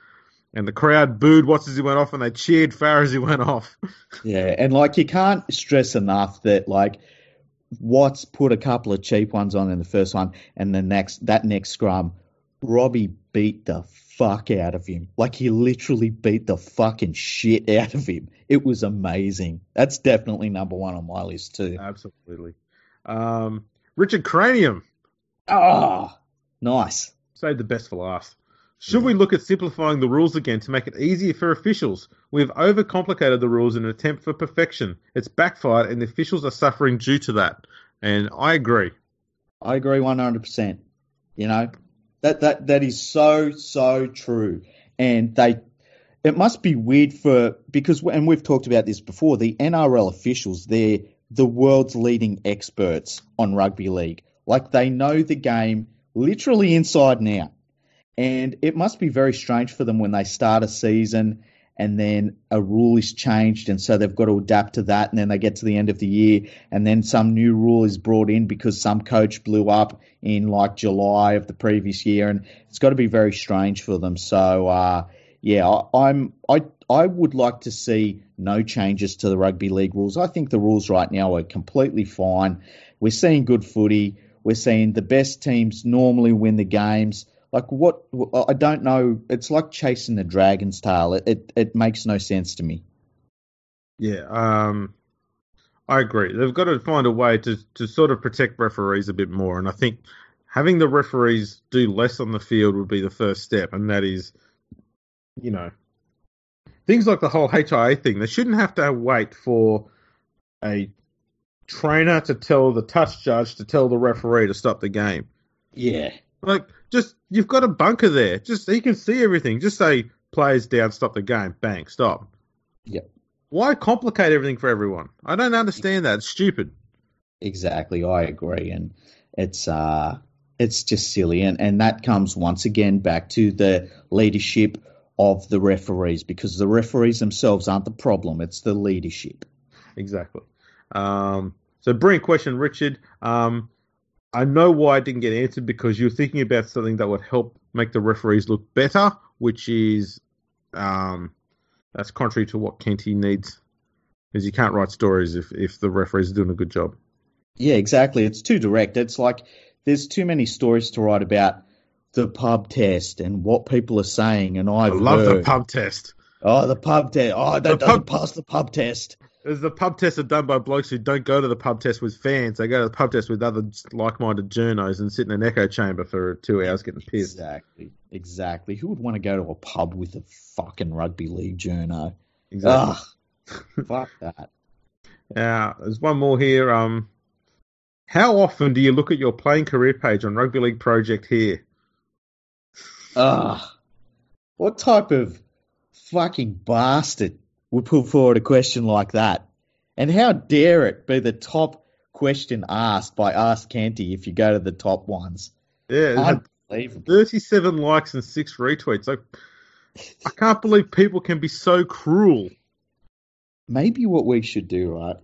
And the crowd booed Watts as he went off, and they cheered Farah as he went off. yeah, and like you can't stress enough that like Watts put a couple of cheap ones on in the first one, and the next that next scrum, Robbie beat the fuck out of him. Like he literally beat the fucking shit out of him. It was amazing. That's definitely number one on my list too. Absolutely. Um, Richard Cranium. Ah, oh, nice. Save the best for last. Should we look at simplifying the rules again to make it easier for officials? We've overcomplicated the rules in an attempt for perfection. It's backfired, and the officials are suffering due to that. And I agree. I agree one hundred percent. You know that that that is so so true, and they. It must be weird for because and we've talked about this before. The NRL officials, they're the world's leading experts on rugby league. Like they know the game literally inside and out and it must be very strange for them when they start a season and then a rule is changed and so they've got to adapt to that and then they get to the end of the year and then some new rule is brought in because some coach blew up in like July of the previous year and it's got to be very strange for them. So uh, yeah I, I'm I I would like to see no changes to the rugby league rules. I think the rules right now are completely fine. We're seeing good footy. We're seeing the best teams normally win the games like what? I don't know. It's like chasing the dragon's tail. It it, it makes no sense to me. Yeah, um, I agree. They've got to find a way to to sort of protect referees a bit more, and I think having the referees do less on the field would be the first step, and that is, you know, things like the whole HIA thing. They shouldn't have to wait for a trainer to tell the touch judge to tell the referee to stop the game. Yeah. Like, just you've got a bunker there. Just you can see everything. Just say players down, stop the game, bang, stop. Yep. Why complicate everything for everyone? I don't understand that. It's stupid. Exactly, I agree, and it's uh, it's just silly, and and that comes once again back to the leadership of the referees because the referees themselves aren't the problem; it's the leadership. Exactly. Um, so, brilliant question, Richard. Um, I know why I didn't get answered because you're thinking about something that would help make the referees look better, which is um, that's contrary to what Kenty needs, because you can't write stories if if the referees are doing a good job. Yeah, exactly. It's too direct. It's like there's too many stories to write about the pub test and what people are saying, and I've I love heard, the pub test. Oh, the pub test. Oh, that the doesn't pub, pass the pub test. As the pub tests are done by blokes who don't go to the pub test with fans. They go to the pub test with other like-minded journos and sit in an echo chamber for two hours getting pissed. Exactly. Exactly. Who would want to go to a pub with a fucking rugby league journo? Exactly. Ugh, fuck that. Now, there's one more here. Um, how often do you look at your playing career page on Rugby League Project here? Ah, what type of fucking bastard would put forward a question like that? And how dare it be the top question asked by Ask Kenty if you go to the top ones? Yeah, unbelievable. Thirty-seven likes and six retweets. I, I can't believe people can be so cruel. Maybe what we should do, right?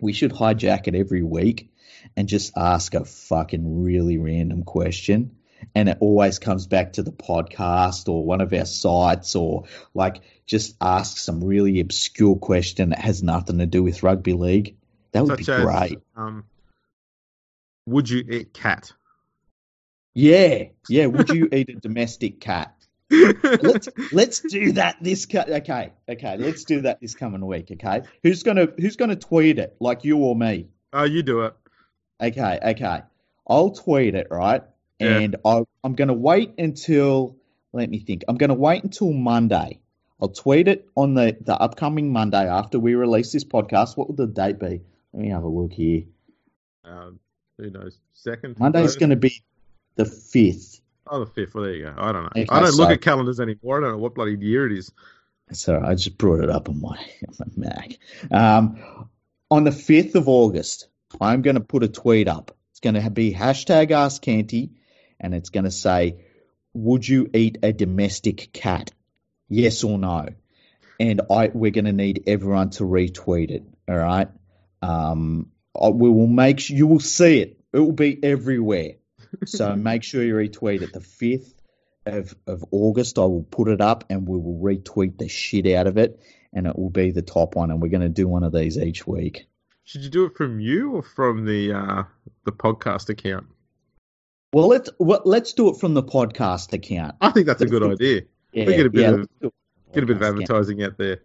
We should hijack it every week and just ask a fucking really random question and it always comes back to the podcast or one of our sites or like just ask some really obscure question that has nothing to do with rugby league. That would Such be as, great. Um, would you eat cat? Yeah, yeah. Would you eat a domestic cat? let's let's do that this okay okay let's do that this coming week okay who's gonna who's gonna tweet it like you or me oh you do it okay okay I'll tweet it right yeah. and I, I'm gonna wait until let me think I'm gonna wait until Monday I'll tweet it on the the upcoming Monday after we release this podcast what would the date be let me have a look here um, who knows second Monday's gonna be the fifth Oh, the fifth. Well, there you go. I don't know. Okay, I don't so, look at calendars anymore. I don't know what bloody year it is. Sorry, I just brought it up on my, on my Mac. Um, on the fifth of August, I'm going to put a tweet up. It's going to be hashtag Ask Kenty, and it's going to say, "Would you eat a domestic cat? Yes or no?" And I we're going to need everyone to retweet it. All right. Um, we will make you will see it. It will be everywhere so make sure you retweet it. The 5th of, of August, I will put it up and we will retweet the shit out of it and it will be the top one. And we're going to do one of these each week. Should you do it from you or from the uh, the podcast account? Well, let's well, let's do it from the podcast account. I think that's a good idea. Yeah, we get a bit yeah, of get a bit of advertising account. out there.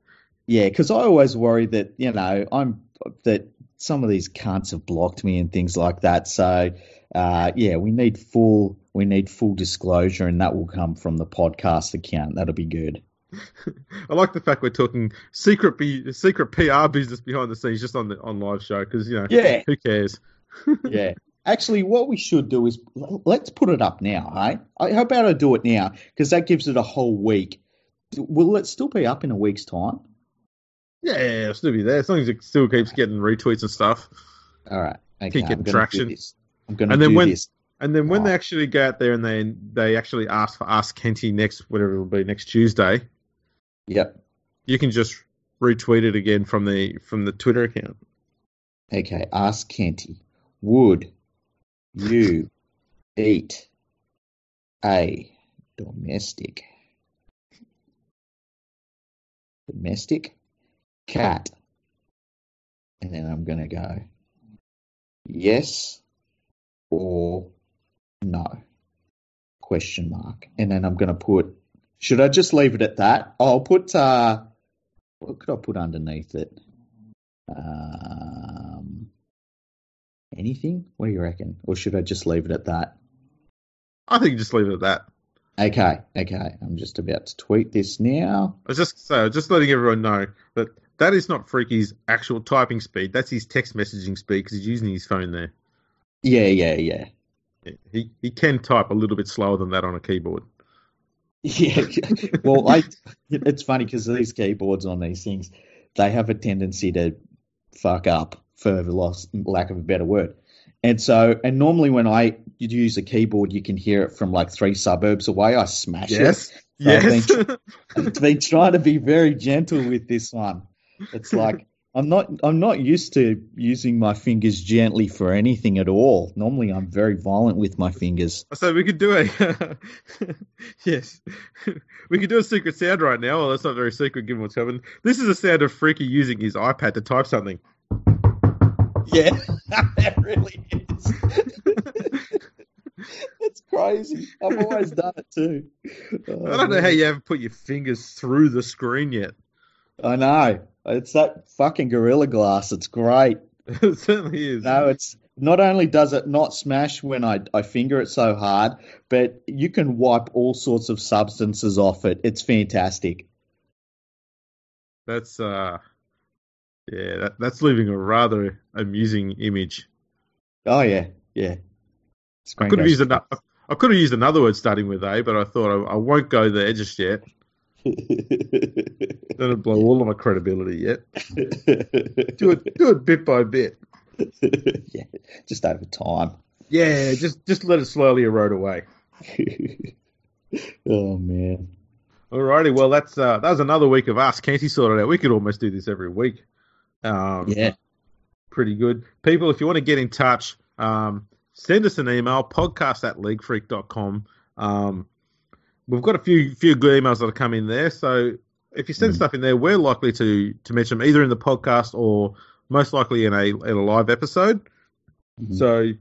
Yeah, because I always worry that you know I'm that some of these cunts have blocked me and things like that. So uh, yeah, we need full we need full disclosure, and that will come from the podcast account. That'll be good. I like the fact we're talking secret be secret PR business behind the scenes just on the on live show because you know yeah who cares yeah actually what we should do is let's put it up now hey I, how about I do it now because that gives it a whole week will it still be up in a week's time yeah, yeah it'll still be there as long as it still keeps getting retweets and stuff all right okay, keep getting traction I'm going to do when, this. And then when oh. they actually go out there and they they actually ask for Ask Kenty next whatever it will be next Tuesday. Yep. You can just retweet it again from the from the Twitter account. Okay, ask Kenty. Would you eat a domestic domestic cat? And then I'm gonna go yes or no? Question mark. And then I'm going to put, should I just leave it at that? I'll put, uh, what could I put underneath it? Um, anything? What do you reckon? Or should I just leave it at that? I think just leave it at that. Okay, okay. I'm just about to tweet this now. I was just so just letting everyone know that that is not Freaky's actual typing speed. That's his text messaging speed because he's using his phone there. Yeah, yeah, yeah. He he can type a little bit slower than that on a keyboard. Yeah, well, I it's funny because these keyboards on these things, they have a tendency to fuck up, for loss, lack of a better word. And so, and normally when I use a keyboard, you can hear it from like three suburbs away. I smash yes. it. Yes. I've been, I've been trying to be very gentle with this one. It's like I'm not I'm not used to using my fingers gently for anything at all. Normally I'm very violent with my fingers. So we could do a yes, we could do a secret sound right now. Well, that's not very secret given what's happened. This is a sound of Freaky using his iPad to type something. Yeah, that really is. it's crazy. I've always done it too. Oh, I don't know how you haven't put your fingers through the screen yet. I know. It's that fucking Gorilla Glass. It's great. it certainly is. No, it's not only does it not smash when I, I finger it so hard, but you can wipe all sorts of substances off it. It's fantastic. That's uh yeah, that, that's leaving a rather amusing image. Oh yeah, yeah. I could have used another. I could have used another word starting with A, but I thought I, I won't go there just yet. Don't blow all of my credibility yet. do it, do it bit by bit. yeah, just over time. Yeah, just just let it slowly erode away. oh man. Alrighty, well that's uh, that was another week of us. Kenty sorted out. We could almost do this every week. Um, yeah, pretty good. People, if you want to get in touch, um, send us an email podcast at leaguefreak.com. Um, we've got a few few good emails that have come in there. So if you send mm-hmm. stuff in there, we're likely to to mention them either in the podcast or most likely in a in a live episode. Mm-hmm. So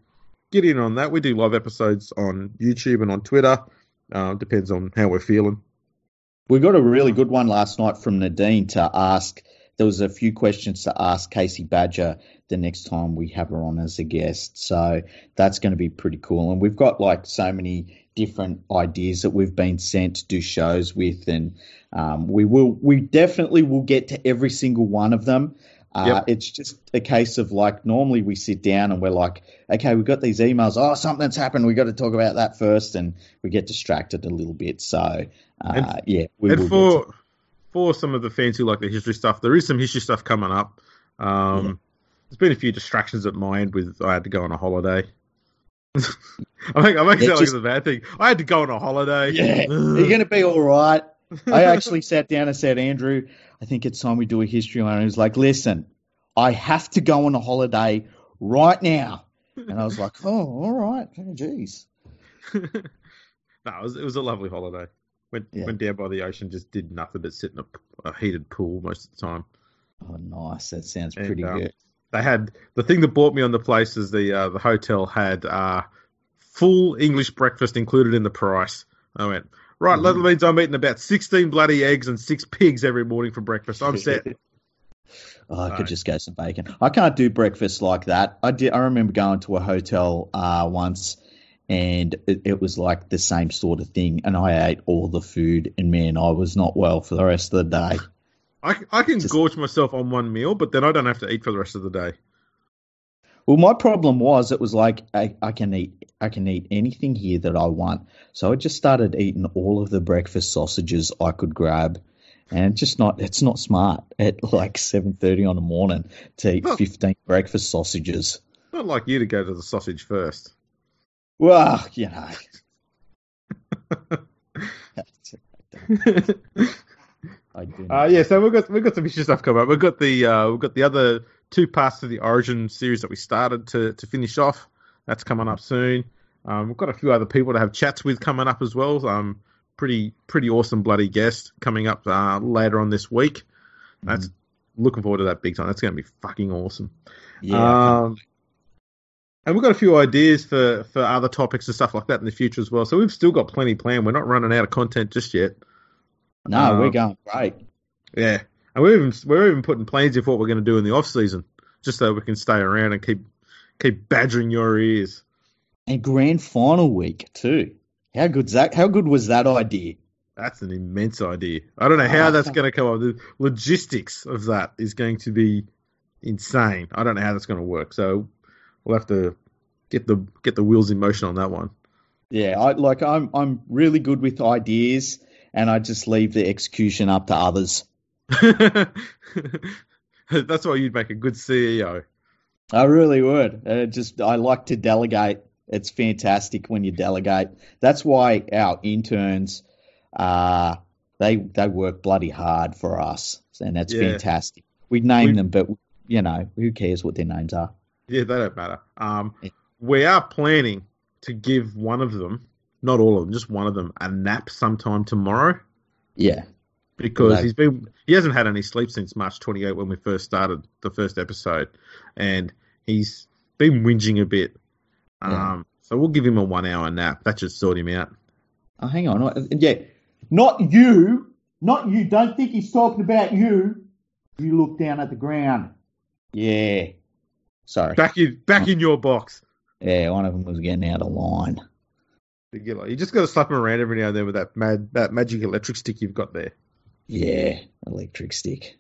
get in on that. We do live episodes on YouTube and on Twitter. Uh, depends on how we're feeling. We got a really good one last night from Nadine to ask. There was a few questions to ask Kasey Badger the next time we have her on as a guest. So that's going to be pretty cool. And we've got like so many different ideas that we've been sent to do shows with, and um, we will we definitely will get to every single one of them. Uh, yep. It's just a case of like normally we sit down and we're like, okay, we've got these emails. Oh, something's happened. We got to talk about that first, and we get distracted a little bit. So uh, and, yeah, we and for to... for some of the fans who like the history stuff, there is some history stuff coming up. Um, yeah. There's been a few distractions at my end with I had to go on a holiday. I think I make it sound just, like it's a bad thing. I had to go on a holiday. Yeah, you're going to be all right. I actually sat down and said, Andrew, I think it's time we do a history one. And he was like, listen, I have to go on a holiday right now. And I was like, oh, all right. Oh, geez. no, it was, it was a lovely holiday. Went, yeah. went down by the ocean, just did nothing but sit in a, a heated pool most of the time. Oh, nice. That sounds and, pretty um, good they had the thing that brought me on the place is the uh, the hotel had uh, full English breakfast included in the price. I went right. Mm. That means I'm eating about sixteen bloody eggs and six pigs every morning for breakfast. I'm set. oh, I could just go some bacon. I can't do breakfast like that. I did. I remember going to a hotel uh, once, and it, it, was like the same sort of thing. And I ate all the food, and man, I was not well for the rest of the day. I, I can Just, gorge myself on one meal, but then I don't have to eat for the rest of the day. Well, my problem was it was like I, I can eat I can eat anything here that I want. So I just started eating all of the breakfast sausages I could grab. And just not it's not smart at like seven thirty on the morning to eat not, fifteen breakfast sausages. Not like you to go to the sausage first. Well, you know. I do. Uh, yeah, so we've got we've got some issue stuff coming up. We've got the uh, we've got the other two parts of the Origin series that we started to to finish off. That's coming up soon. Um, we've got a few other people to have chats with coming up as well. Um, pretty pretty awesome bloody guest coming up uh, later on this week. That's mm. looking forward to that big time. That's going to be fucking awesome. Yeah. Um, and we've got a few ideas for, for other topics and stuff like that in the future as well. So we've still got plenty planned. We're not running out of content just yet. No, um, we're going great. Yeah, and we're even we're even putting plans in for what we're going to do in the off season, just so we can stay around and keep keep badgering your ears. And grand final week too. How good's that? How good was that idea? That's an immense idea. I don't know how that's going to come up. The logistics of that is going to be insane. I don't know how that's going to work. So we'll have to get the get the wheels in motion on that one. Yeah, I like I'm I'm really good with ideas and I just leave the execution up to others. That's why you'd make a good CEO. I really would. Uh, just I like to delegate. It's fantastic when you delegate. That's why our interns, uh, they they work bloody hard for us, and that's yeah. fantastic. We name we, them, but you know who cares what their names are? Yeah, they don't matter. Um, we are planning to give one of them, not all of them, just one of them, a nap sometime tomorrow. Yeah, because no. he's been he hasn't had any sleep since March 28 when we first started the first episode, and he's been whinging a bit. Yeah. Um, so we'll give him a one hour nap. That should sort him out. Oh, hang on, yeah, not you, not you. Don't think he's talking about you. You look down at the ground. Yeah. Sorry. Back in back in your box. Yeah, one of them was getting out of line. You just got to slap him around every now and then with that mad that magic electric stick you've got there. Yeah, electric stick.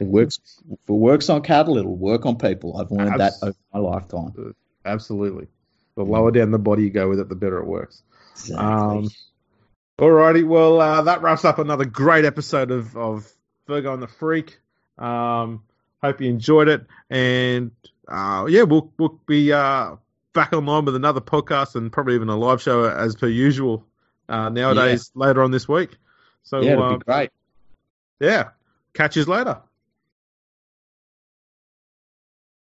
It works. if it works on cattle, it'll work on people. I've learned Abs- that over my lifetime. Absolutely. The lower down the body you go with it, the better it works. Exactly. Um, alrighty, well, uh, that wraps up another great episode of, of Fergo and the Freak. Um, hope you enjoyed it, and uh, yeah, we'll we'll be uh, back online with another podcast and probably even a live show as per usual uh, nowadays yeah. later on this week. So yeah, it'll be uh, great. Yeah. Catch you later.